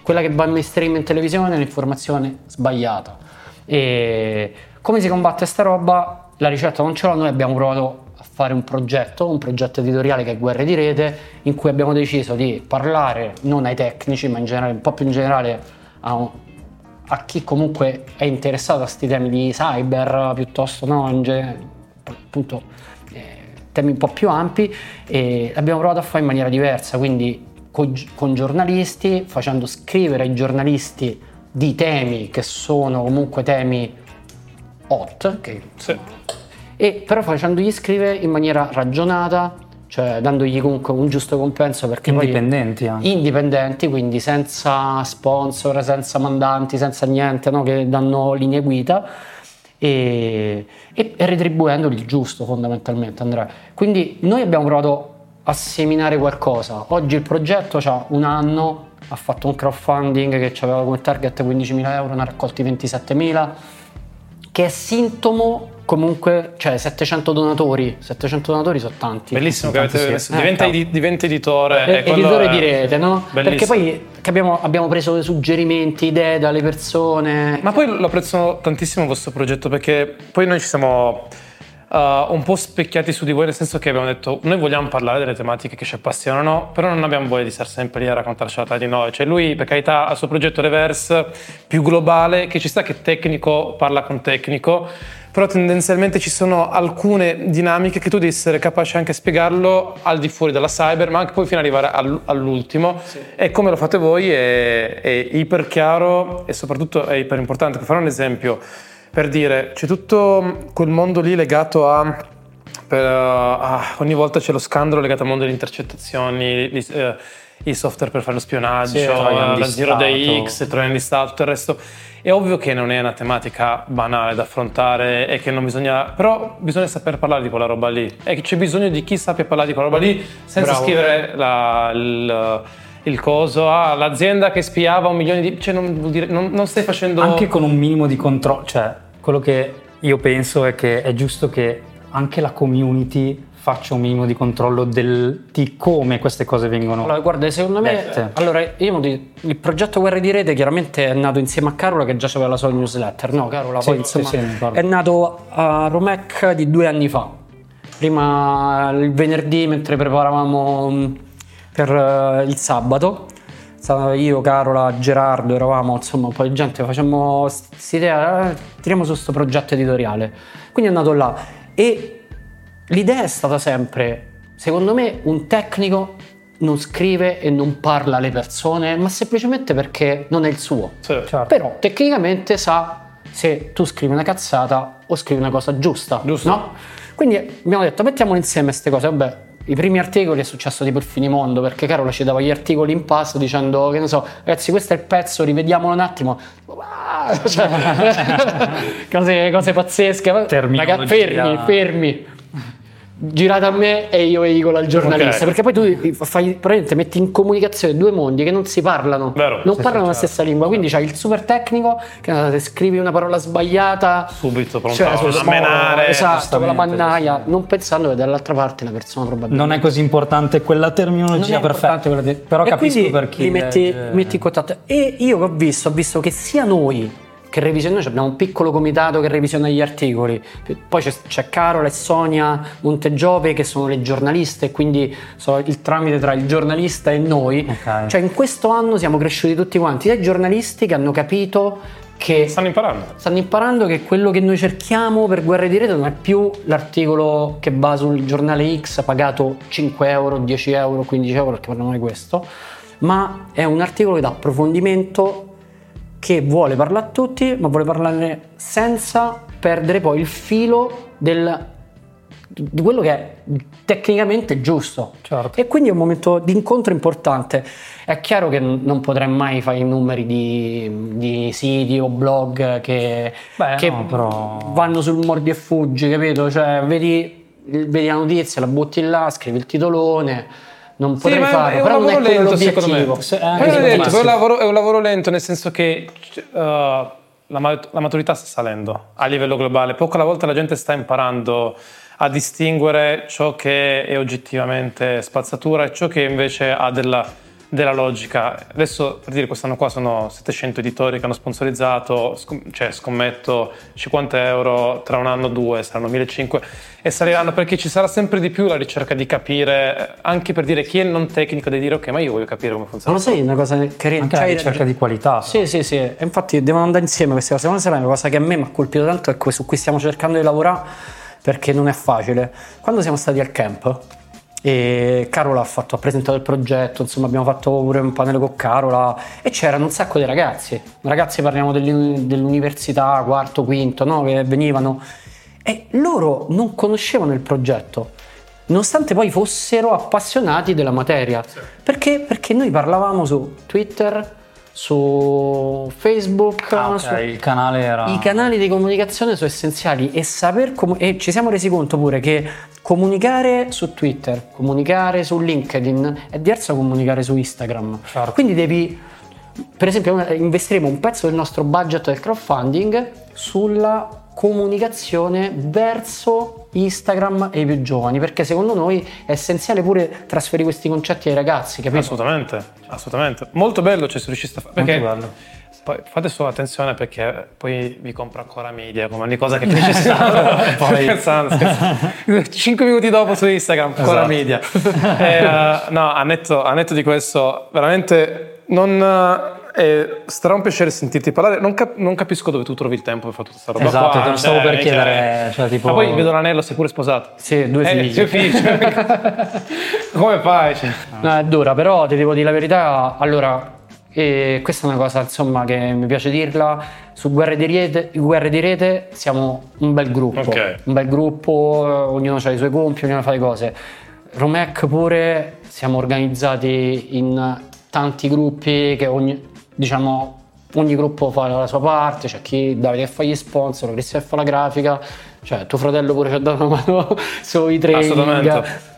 S3: Quella che va in mainstream in televisione è l'informazione sbagliata. E come si combatte sta roba? La ricetta non ce l'ho, noi abbiamo provato a fare un progetto, un progetto editoriale che è Guerre di Rete, in cui abbiamo deciso di parlare non ai tecnici, ma in generale, un po' più in generale a, a chi comunque è interessato a questi temi di cyber, piuttosto no, in ge- appunto temi un po' più ampi e abbiamo provato a fare in maniera diversa, quindi con, con giornalisti, facendo scrivere ai giornalisti di temi che sono comunque temi hot, che
S2: Sì.
S3: e però facendogli scrivere in maniera ragionata, cioè dandogli comunque un giusto compenso perché poi-
S1: Indipendenti anche.
S3: indipendenti, quindi senza sponsor, senza mandanti, senza niente, no? che danno linee guida e, e, retribuendoli il giusto fondamentalmente Andrea. Quindi noi abbiamo provato a seminare qualcosa. Oggi il progetto ha un anno, ha fatto un crowdfunding che aveva come target 15.000 euro, ne ha raccolti 27.000 che è sintomo comunque, cioè 700 donatori, 700 donatori sono tanti.
S2: Bellissimo che avete
S1: sì.
S2: messo.
S3: Eh,
S2: diventa, edi- diventa editore.
S3: Eh,
S2: e quello
S3: editore
S2: è
S3: di rete, no? Perché
S2: bellissimo.
S3: poi che abbiamo, abbiamo preso suggerimenti, idee dalle persone.
S2: Ma poi lo apprezzo tantissimo il vostro progetto perché poi noi ci siamo uh, un po' specchiati su di voi nel senso che abbiamo detto noi vogliamo parlare delle tematiche che ci appassionano però non abbiamo voglia di stare sempre lì a raccontarci tra di noi cioè lui per carità ha il suo progetto reverse più globale che ci sta che tecnico parla con tecnico però tendenzialmente ci sono alcune dinamiche che tu devi essere capace anche a spiegarlo al di fuori della cyber ma anche poi fino ad arrivare all- all'ultimo. E come lo fate voi è, è iper chiaro e soprattutto è iper importante. Per fare un esempio per dire c'è tutto quel mondo lì legato a per, ah, ogni volta c'è lo scandalo legato al mondo delle intercettazioni gli- eh, i software per fare lo spionaggio
S1: Sì,
S2: la Zero Day. X Trojan di Stato tutto il resto è ovvio che non è una tematica banale da affrontare e che non bisogna però bisogna saper parlare di quella roba lì e che c'è bisogno di chi sappia parlare di quella roba lì senza
S1: Bravo.
S2: scrivere la- il, il coso ah, l'azienda che spiava un milione di cioè non, vuol dire, non, non stai facendo
S1: Anche con un minimo di controllo, cioè quello che io penso è che è giusto che anche la community faccia un minimo di controllo del, di come queste cose vengono.
S3: Allora, guarda, secondo me,
S1: Dette.
S3: allora, io il progetto Guerre di Rete chiaramente è nato insieme a Carola che già aveva la sua newsletter, no Carola?
S1: Sì,
S3: Poi insomma
S1: sì, sì,
S3: è nato a Romec di due anni fa. Prima il venerdì mentre preparavamo mh, per eh, il sabato. Io, Carola, Gerardo, eravamo insomma un po' di gente, facciamo quest'idea, eh, tiriamo su questo progetto editoriale. Quindi è andato là e l'idea è stata sempre, secondo me, un tecnico non scrive e non parla alle persone, ma semplicemente perché non è il suo.
S2: Sì.
S1: Certo.
S3: Però tecnicamente sa se tu scrivi una cazzata o scrivi una cosa giusta.
S2: Giusto.
S3: No? Quindi abbiamo detto mettiamolo insieme queste cose. Vabbè, i primi articoli è successo tipo il finimondo perché Carola ci dava gli articoli in pasto dicendo che ne so, ragazzi, questo è il pezzo, rivediamolo un attimo. Cioè, cose, cose pazzesche.
S1: Terminologia.
S3: Raga, fermi, fermi. Girate a me e io veicolo al giornalista.
S2: Ok.
S3: Perché poi tu fai, praticamente metti in comunicazione due mondi che non si parlano,
S2: Vero.
S3: non
S2: Sì,
S3: parlano
S1: sì,
S3: la
S1: certo.
S3: stessa lingua. Quindi c'hai il super tecnico che se scrivi una parola sbagliata,
S2: subito pronto
S3: cioè,
S2: a menare
S3: esatto, con la mannaia, non pensando che dall'altra parte la persona probabilmente
S1: Non è così importante quella terminologia perfetta.
S3: quella di-
S1: Però
S3: e
S1: capisco
S3: quindi
S1: per chi
S3: li metti, metti in contatto. E io che ho visto, ho visto che sia noi che revisioniamo, noi abbiamo un piccolo comitato che revisiona gli articoli, poi c'è, c'è Carola e Sonia Montegiove che sono le giornaliste, quindi sono il tramite tra il giornalista e noi.
S1: Ok.
S3: Cioè in questo anno siamo cresciuti tutti quanti, dai giornalisti che hanno capito che
S2: stanno imparando
S3: stanno imparando che quello che noi cerchiamo per guerre di rete non è più l'articolo che va sul giornale X pagato 5 euro, 10 euro, 15 euro perché parliamo di questo, ma è un articolo che dà approfondimento che vuole parlare a tutti, ma vuole parlarne senza perdere poi il filo del- di quello che è tecnicamente giusto.
S1: Certo.
S3: E quindi è un momento di incontro importante. È chiaro che non potrei mai fare i numeri di, di siti o blog che,
S1: Beh,
S3: che
S1: no, però-
S3: vanno sul mordi e fuggi, capito? Cioè, vedi, vedi la notizia, la butti là, scrivi il titolone, non
S2: Sì,
S3: potrei
S2: è-
S3: farlo,
S2: è un
S3: però
S2: lavoro lento, secondo me.
S1: Se- secondo
S2: detto, è un
S1: sì.
S2: lavoro, è un lavoro lento nel senso che uh, la, la maturità sta salendo a livello globale. Poco alla volta la gente sta imparando a distinguere ciò che è oggettivamente spazzatura e ciò che invece ha della, della logica. Adesso, per dire, quest'anno qua sono 700 editori che hanno sponsorizzato, scom- cioè scommetto 50 euro, tra un anno o due saranno 1500 e saliranno perché ci sarà sempre di più la ricerca di capire, anche per dire chi è il non tecnico, di dire ok, ma io voglio capire come funziona.
S3: Non lo sai, una cosa carina.
S1: Anche la
S3: C'hai
S1: ricerca di qualità.
S3: Sì, sì, sì. E infatti devono andare insieme queste cose. Una sera una cosa che a me mi ha colpito tanto è su cui stiamo cercando di lavorare perché non è facile. Quando siamo stati al camp, e Carola ha, fatto, ha, presentato il progetto, insomma abbiamo fatto pure un panel con Carola e c'erano un sacco di ragazzi, ragazzi parliamo dell'università, quarto, quinto, no? che venivano e loro non conoscevano il progetto, nonostante poi fossero appassionati della materia. Sì. Perché? Perché noi parlavamo su Twitter, su Facebook,
S1: ah, okay.
S3: su...
S1: il canale era...
S3: i canali di comunicazione sono essenziali e saper com- e ci siamo resi conto pure che comunicare su Twitter, comunicare su LinkedIn è diverso da comunicare su Instagram. Certo. Quindi devi, per esempio, investiremo un pezzo del nostro budget del crowdfunding sulla comunicazione verso Instagram e i più giovani, perché secondo noi è essenziale pure trasferire questi concetti ai ragazzi, capito?
S2: Assolutamente, assolutamente. Molto bello se si riuscisse a fare. Perché Molto bello. Poi fate solo attenzione perché poi vi compro ancora media come ogni cosa che stare. poi... scherzando, scherzando. 5 minuti dopo su Instagram, ancora esatto. media. E, uh, no, a netto, a netto di questo, veramente non è starà un piacere sentirti parlare. Non, cap- non, capisco dove tu trovi il tempo per fare tutta questa roba.
S1: Esatto,
S2: qua.
S1: te lo stavo cioè, per chiedere. Cioè,
S2: cioè, tipo... Ma poi vedo l'anello, sei pure sposato.
S3: Sì, due
S2: eh,
S3: figli.
S2: Due figli. Come fai? Cioè?
S3: No, è dura, però ti devo dire la verità. Allora, e questa è una cosa insomma che mi piace dirla. Su Guerre di Rete, Guerre di Rete siamo un bel gruppo. Okay. Un bel gruppo, ognuno ha i suoi compiti, ognuno fa le cose. Romec pure siamo organizzati in tanti gruppi che ogni, diciamo ogni gruppo fa la sua parte, c'è chi Davide che fa gli sponsor, Cristian che fa la grafica, cioè tuo fratello pure ci ha dato una mano sui training.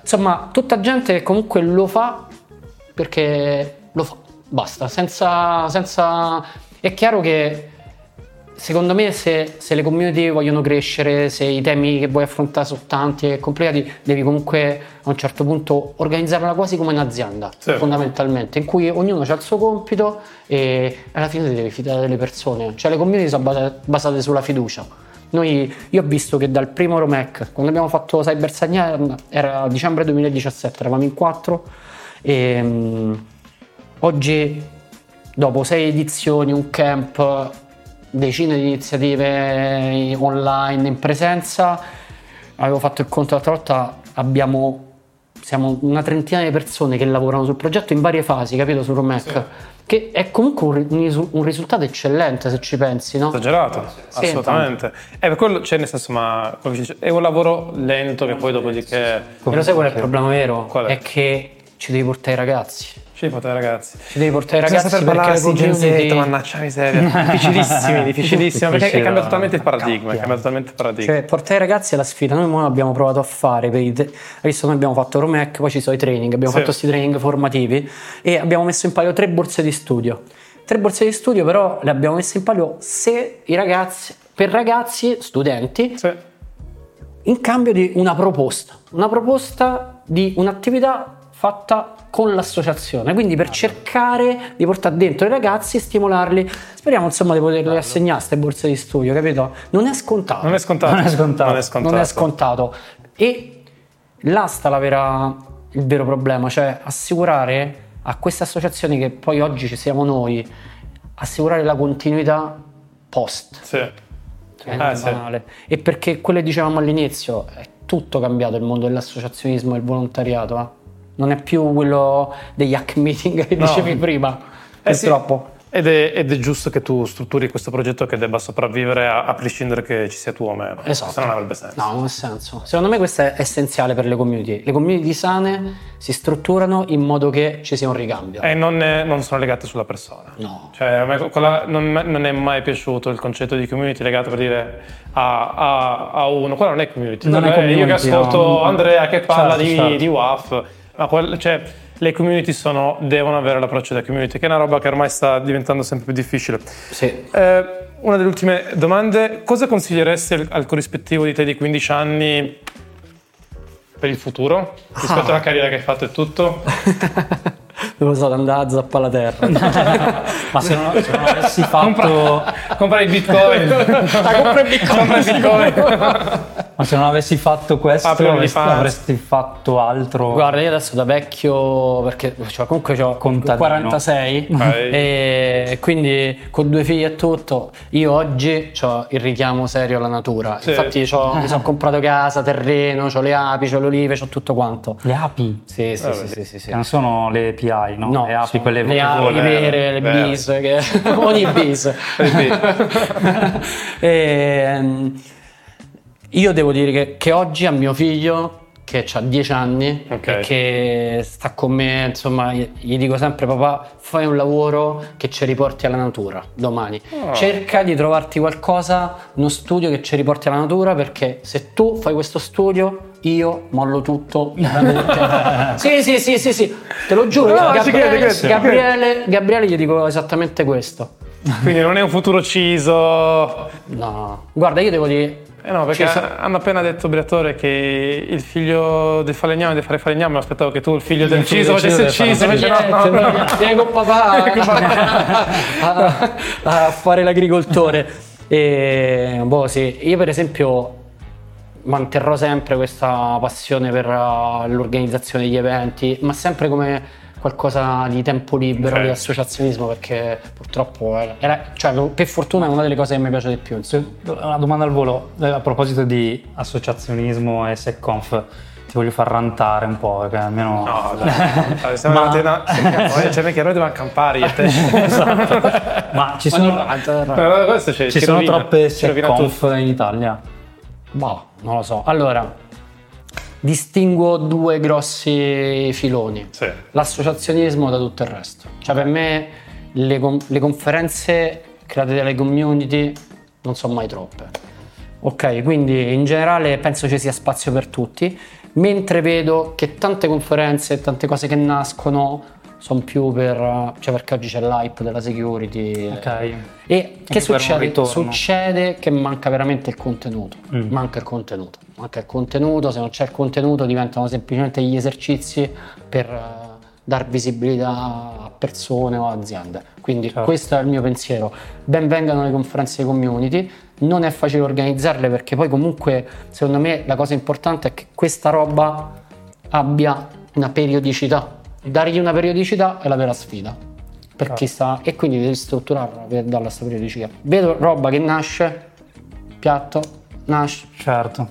S3: Insomma, tutta gente che comunque lo fa perché lo fa, basta, senza, senza... È chiaro che secondo me se, se, le community vogliono crescere, se i temi che vuoi affrontare sono tanti e complicati, devi comunque a un certo punto organizzarla quasi come un'azienda, sì. fondamentalmente, in cui ognuno ha il suo compito e alla fine ti devi fidare delle persone. Cioè le community sono basate sulla fiducia. Noi, io ho visto che dal primo Romec, quando abbiamo fatto Cyber Sagnan, era dicembre 2017, eravamo in quattro e um, oggi dopo sei edizioni, un camp, decine di iniziative online in presenza. Avevo fatto il conto l'altra volta, abbiamo siamo una trentina di persone che lavorano sul progetto in varie fasi, capito? Su Romec. Sì. Che è comunque un, un, risultato eccellente se ci pensi, no?
S2: Esagerato, sì, assolutamente. Eh, per quello c'è nel senso, ma è un lavoro lento che poi dopodiché.
S3: E lo sai qual è il problema vero? È? è che ci devi portare i ragazzi.
S2: Ci devi portare i ragazzi.
S3: Ci devi portare i ragazzi
S2: per
S3: perché
S2: le community... Z, mannaggia miseria. difficilissimi, difficilissimi, perché è cambiato totalmente il paradigma, è cambiato totalmente il paradigma.
S3: Cioè, portare i ragazzi è la sfida. Noi abbiamo provato a fare, te... visto noi abbiamo fatto Romec, poi ci sono i training, abbiamo sì. fatto questi training formativi e abbiamo messo in palio tre borse di studio. Tre borse di studio però le abbiamo messe in palio se i ragazzi, per ragazzi, studenti, sì. in cambio di una proposta. Una proposta di un'attività fatta con l'associazione, quindi per cercare di portare dentro i ragazzi e stimolarli. Speriamo insomma di poterli assegnare queste borse di studio, capito? Non è scontato.
S2: Non è scontato.
S3: Non è scontato.
S2: Non è scontato.
S3: Non è scontato. E là sta vera, il vero problema, cioè assicurare a queste associazioni che poi oggi ci siamo noi, assicurare la continuità post.
S2: Sì.
S3: È eh, sì. E perché quello che dicevamo all'inizio, è tutto cambiato il mondo dell'associazionismo e il volontariato. Eh? Non è più quello degli hack meeting che no. dicevi prima, eh purtroppo.
S2: Sì. Ed è, ed è, giusto che tu strutturi questo progetto che debba sopravvivere a, a prescindere che ci sia tu o meno.
S3: Esatto.
S2: Se non avrebbe senso.
S3: No, non ha senso. Secondo me questo è essenziale per le community. Le community sane si strutturano in modo che ci sia un ricambio.
S2: E non, è, non sono legate sulla persona.
S3: No.
S2: Cioè, a me quella, non, non, è mai piaciuto il concetto di community legato per dire a, a, a uno. Quella non è community.
S3: Non è community
S2: io che ascolto no. Andrea che parla
S3: certo,
S2: di,
S3: certo.
S2: di WAF ma quel, cioè, le community sono, devono avere l'approccio da community, che è una roba che ormai sta diventando sempre più difficile.
S3: Sì.
S2: Eh, una delle ultime domande, cosa consiglieresti al, al corrispettivo di te di 15 anni per il futuro? Rispetto ah. alla carriera che hai fatto e tutto?
S3: non lo so, andare a zappare la terra.
S1: Ma se non, se non avessi fatto...
S2: Compra, compra il bitcoin.
S3: compra il bitcoin.
S1: Ma se non avessi fatto questo,
S2: Apri
S1: avresti, avresti fatto altro.
S3: Guarda, io adesso da vecchio, perché cioè, comunque ho
S1: Contadino.
S3: 46
S2: Ok.
S3: e quindi con due figli e tutto, io oggi ho il richiamo serio alla natura.
S2: Sì.
S3: Infatti c'ho- mi sono comprato casa, terreno, ho le api, ho le olive, ho tutto quanto.
S1: Le api.
S3: Sì, sì,
S2: Ah,
S3: sì, sì, sì, sì.
S1: Non sono le PI, no?
S3: No,
S1: le api, quelle
S3: le api
S1: vere.
S3: vere, le
S2: vere.
S3: bis, che... ogni bis. Ehm, io devo dire che, che oggi a mio figlio, che ha 10 anni
S2: Ok.
S3: e che sta con me, insomma, gli dico sempre papà, fai un lavoro che ci riporti alla natura domani.
S2: Ah.
S3: Cerca di trovarti qualcosa, uno studio che ci riporti alla natura perché se tu fai questo studio io mollo tutto. sì, sì, sì, sì, sì, te lo giuro.
S2: No,
S3: Gabriele,
S2: credo.
S3: Gabriele, Gabriele gli dico esattamente questo.
S2: Quindi non è un futuro ciso.
S3: No, guarda, io devo dire.
S2: Eh no, perché
S3: Ci so-
S2: hanno appena detto Briatore che il figlio del falegname deve fare falegname, aspettavo che tu il figlio del ciso
S1: del ciso
S2: facesse il ciso, invece no, no, no.
S3: Vieni con papà a, a fare l'agricoltore. E, boh, sì, io per esempio manterrò sempre questa passione per uh, l'organizzazione degli eventi, ma sempre come qualcosa di tempo libero,
S2: Ok.
S3: di associazionismo, perché purtroppo era, era- cioè, per fortuna è una delle cose che mi piace di più.
S1: Una domanda al volo, eh, a proposito di associazionismo e SecConf, ti voglio far rantare un po', perché almeno...
S2: No, dai, siamo
S1: Ma-
S2: arrivati una- cioè perché noi dobbiamo campare io e te.
S1: Ma ci
S3: Ma non
S1: sono.
S2: Però questo ci,
S1: ci
S2: ci
S1: sono
S2: rovina,
S1: troppe
S2: ci.
S1: SecConf in Italia?
S3: Boh, non lo so. Allora, distingo due grossi filoni.
S2: Sì.
S3: L'associazionismo da tutto il resto. Cioè per me le, le conferenze create dalle community non sono mai troppe. Ok, quindi in generale penso ci sia spazio per tutti, mentre vedo che tante conferenze e tante cose che nascono sono più per... cioè perché oggi c'è l'hype della security.
S1: Ok.
S3: E che succede? Succede che manca veramente il contenuto.
S1: Mm.
S3: Manca il contenuto. Manca il contenuto, se non c'è il contenuto diventano semplicemente gli esercizi per eh, dar visibilità a persone o aziende. Quindi
S1: Certo.
S3: questo è il mio pensiero. Ben vengano le conferenze di community. Non è facile organizzarle perché poi comunque secondo me la cosa importante è che questa roba abbia una periodicità. Dargli una periodicità è la vera sfida. Per chi sta, e quindi devi strutturarla per darla questa periodicità. Vedo roba che nasce, piatto, nasce,
S1: Certo,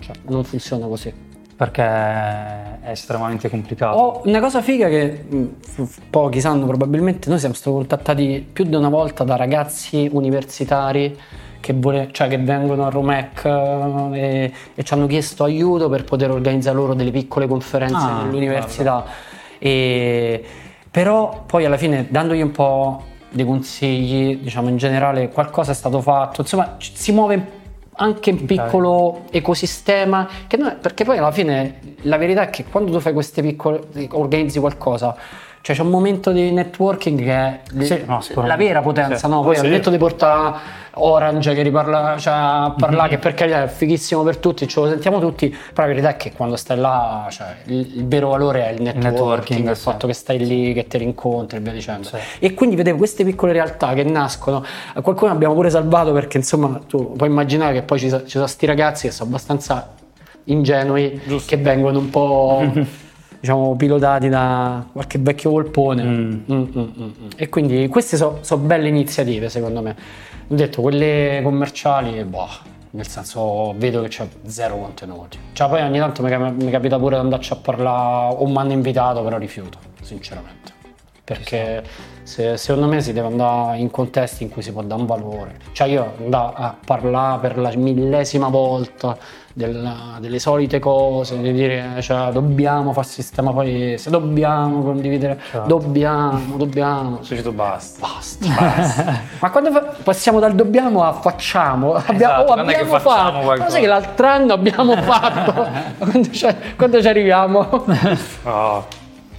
S3: cioè non funziona così.
S1: perché è estremamente complicato.
S3: Ho una cosa figa che f- pochi sanno probabilmente, noi siamo stati contattati più di una volta da ragazzi universitari che, vole- cioè che vengono a Romec eh, e, e ci hanno chiesto aiuto per poter organizzare loro delle piccole conferenze
S1: Ah,
S3: nell'università. E, però poi alla fine dandogli un po' dei consigli, diciamo in generale qualcosa è stato fatto, insomma ci- si muove anche un piccolo ecosistema è- perché poi alla fine la verità è che quando tu fai queste piccole organizzi qualcosa cioè c'è un momento di networking che è
S1: Sì, no,
S3: la vera potenza no? poi
S2: Sì.
S3: hanno detto di portare Orange che riparla cioè, a parlare che per carità è fighissimo per tutti ce lo sentiamo tutti però la verità è che quando stai là cioè, il, il vero valore è il networking, il,
S1: networking, sì.
S3: fatto che stai lì che ti rincontri e via dicendo e quindi vedevo queste piccole realtà che nascono a qualcuno abbiamo pure salvato perché insomma tu puoi immaginare che poi ci, so- ci sono sti ragazzi che sono abbastanza ingenui
S2: Giusto.
S3: che vengono un po' diciamo pilotati da qualche vecchio volpone
S1: Mm.
S3: Mm, mm, mm, mm. e quindi queste sono belle iniziative secondo me ho detto quelle commerciali boh nel senso vedo che c'è zero contenuti cioè poi ogni tanto mi, mi capita pure di andarci a parlare o mi hanno invitato però rifiuto sinceramente perché se- secondo me si deve andare in contesti in cui si può dare un valore. Cioè io andare a parlare per la millesima volta della- delle solite cose, di dire cioè, dobbiamo fare sistema paese, dobbiamo condividere,
S1: Certo.
S3: dobbiamo, dobbiamo.
S2: Ho detto basta.
S3: Basta. Ma quando fa- passiamo dal dobbiamo a facciamo, abbiamo, oh, abbiamo fatto.
S1: qualcosa.
S3: Ma sai che l'altro anno abbiamo fatto? quando, ci- quando ci arriviamo?
S2: No.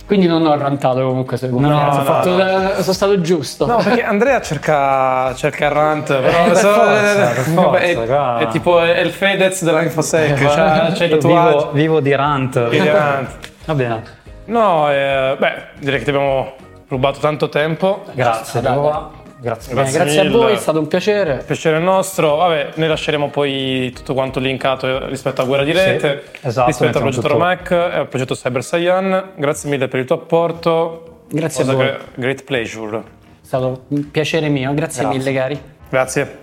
S3: Quindi non ho rantato comunque secondo
S2: No,
S3: me, sono,
S2: no,
S3: fatto-
S2: no.
S3: sono stato giusto.
S2: No, perché Andrea cerca, cerca il rant, però
S1: per
S2: so-
S1: forza, per
S2: vabbè, è,
S1: forza, qua.
S2: è tipo è il Fedez dell'Infosec,
S1: Eh,
S2: c'ha, c'ha i
S1: io
S2: tatuaggi.
S1: vivo, vivo di rant.
S2: Quindi rant.
S1: Va bene,
S2: No, eh, beh, direi che ti abbiamo rubato tanto tempo.
S1: grazie.
S3: Dai, dai.
S1: Grazie.
S3: Bene,
S2: Grazie
S3: grazie a voi, è stato un piacere.
S2: Piacere nostro, vabbè, ne lasceremo poi tutto quanto linkato rispetto a Guerra di Rete,
S1: Sì, esatto,
S2: rispetto al progetto
S1: tutto.
S2: Romac e al progetto Cyber Saiyan. Grazie mille per il tuo apporto.
S3: Grazie a
S2: Was
S3: voi.
S2: Great pleasure.
S3: È stato un piacere mio, grazie,
S1: Grazie.
S3: mille cari.
S2: Grazie.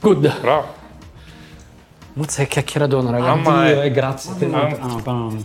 S3: Good.
S2: Bravo.
S3: Mazza che chiacchieratone ragazzi.
S2: Mamma
S1: Dio,
S2: mia.
S1: e grazie a.
S2: Mamma
S1: Ah, no, qua no.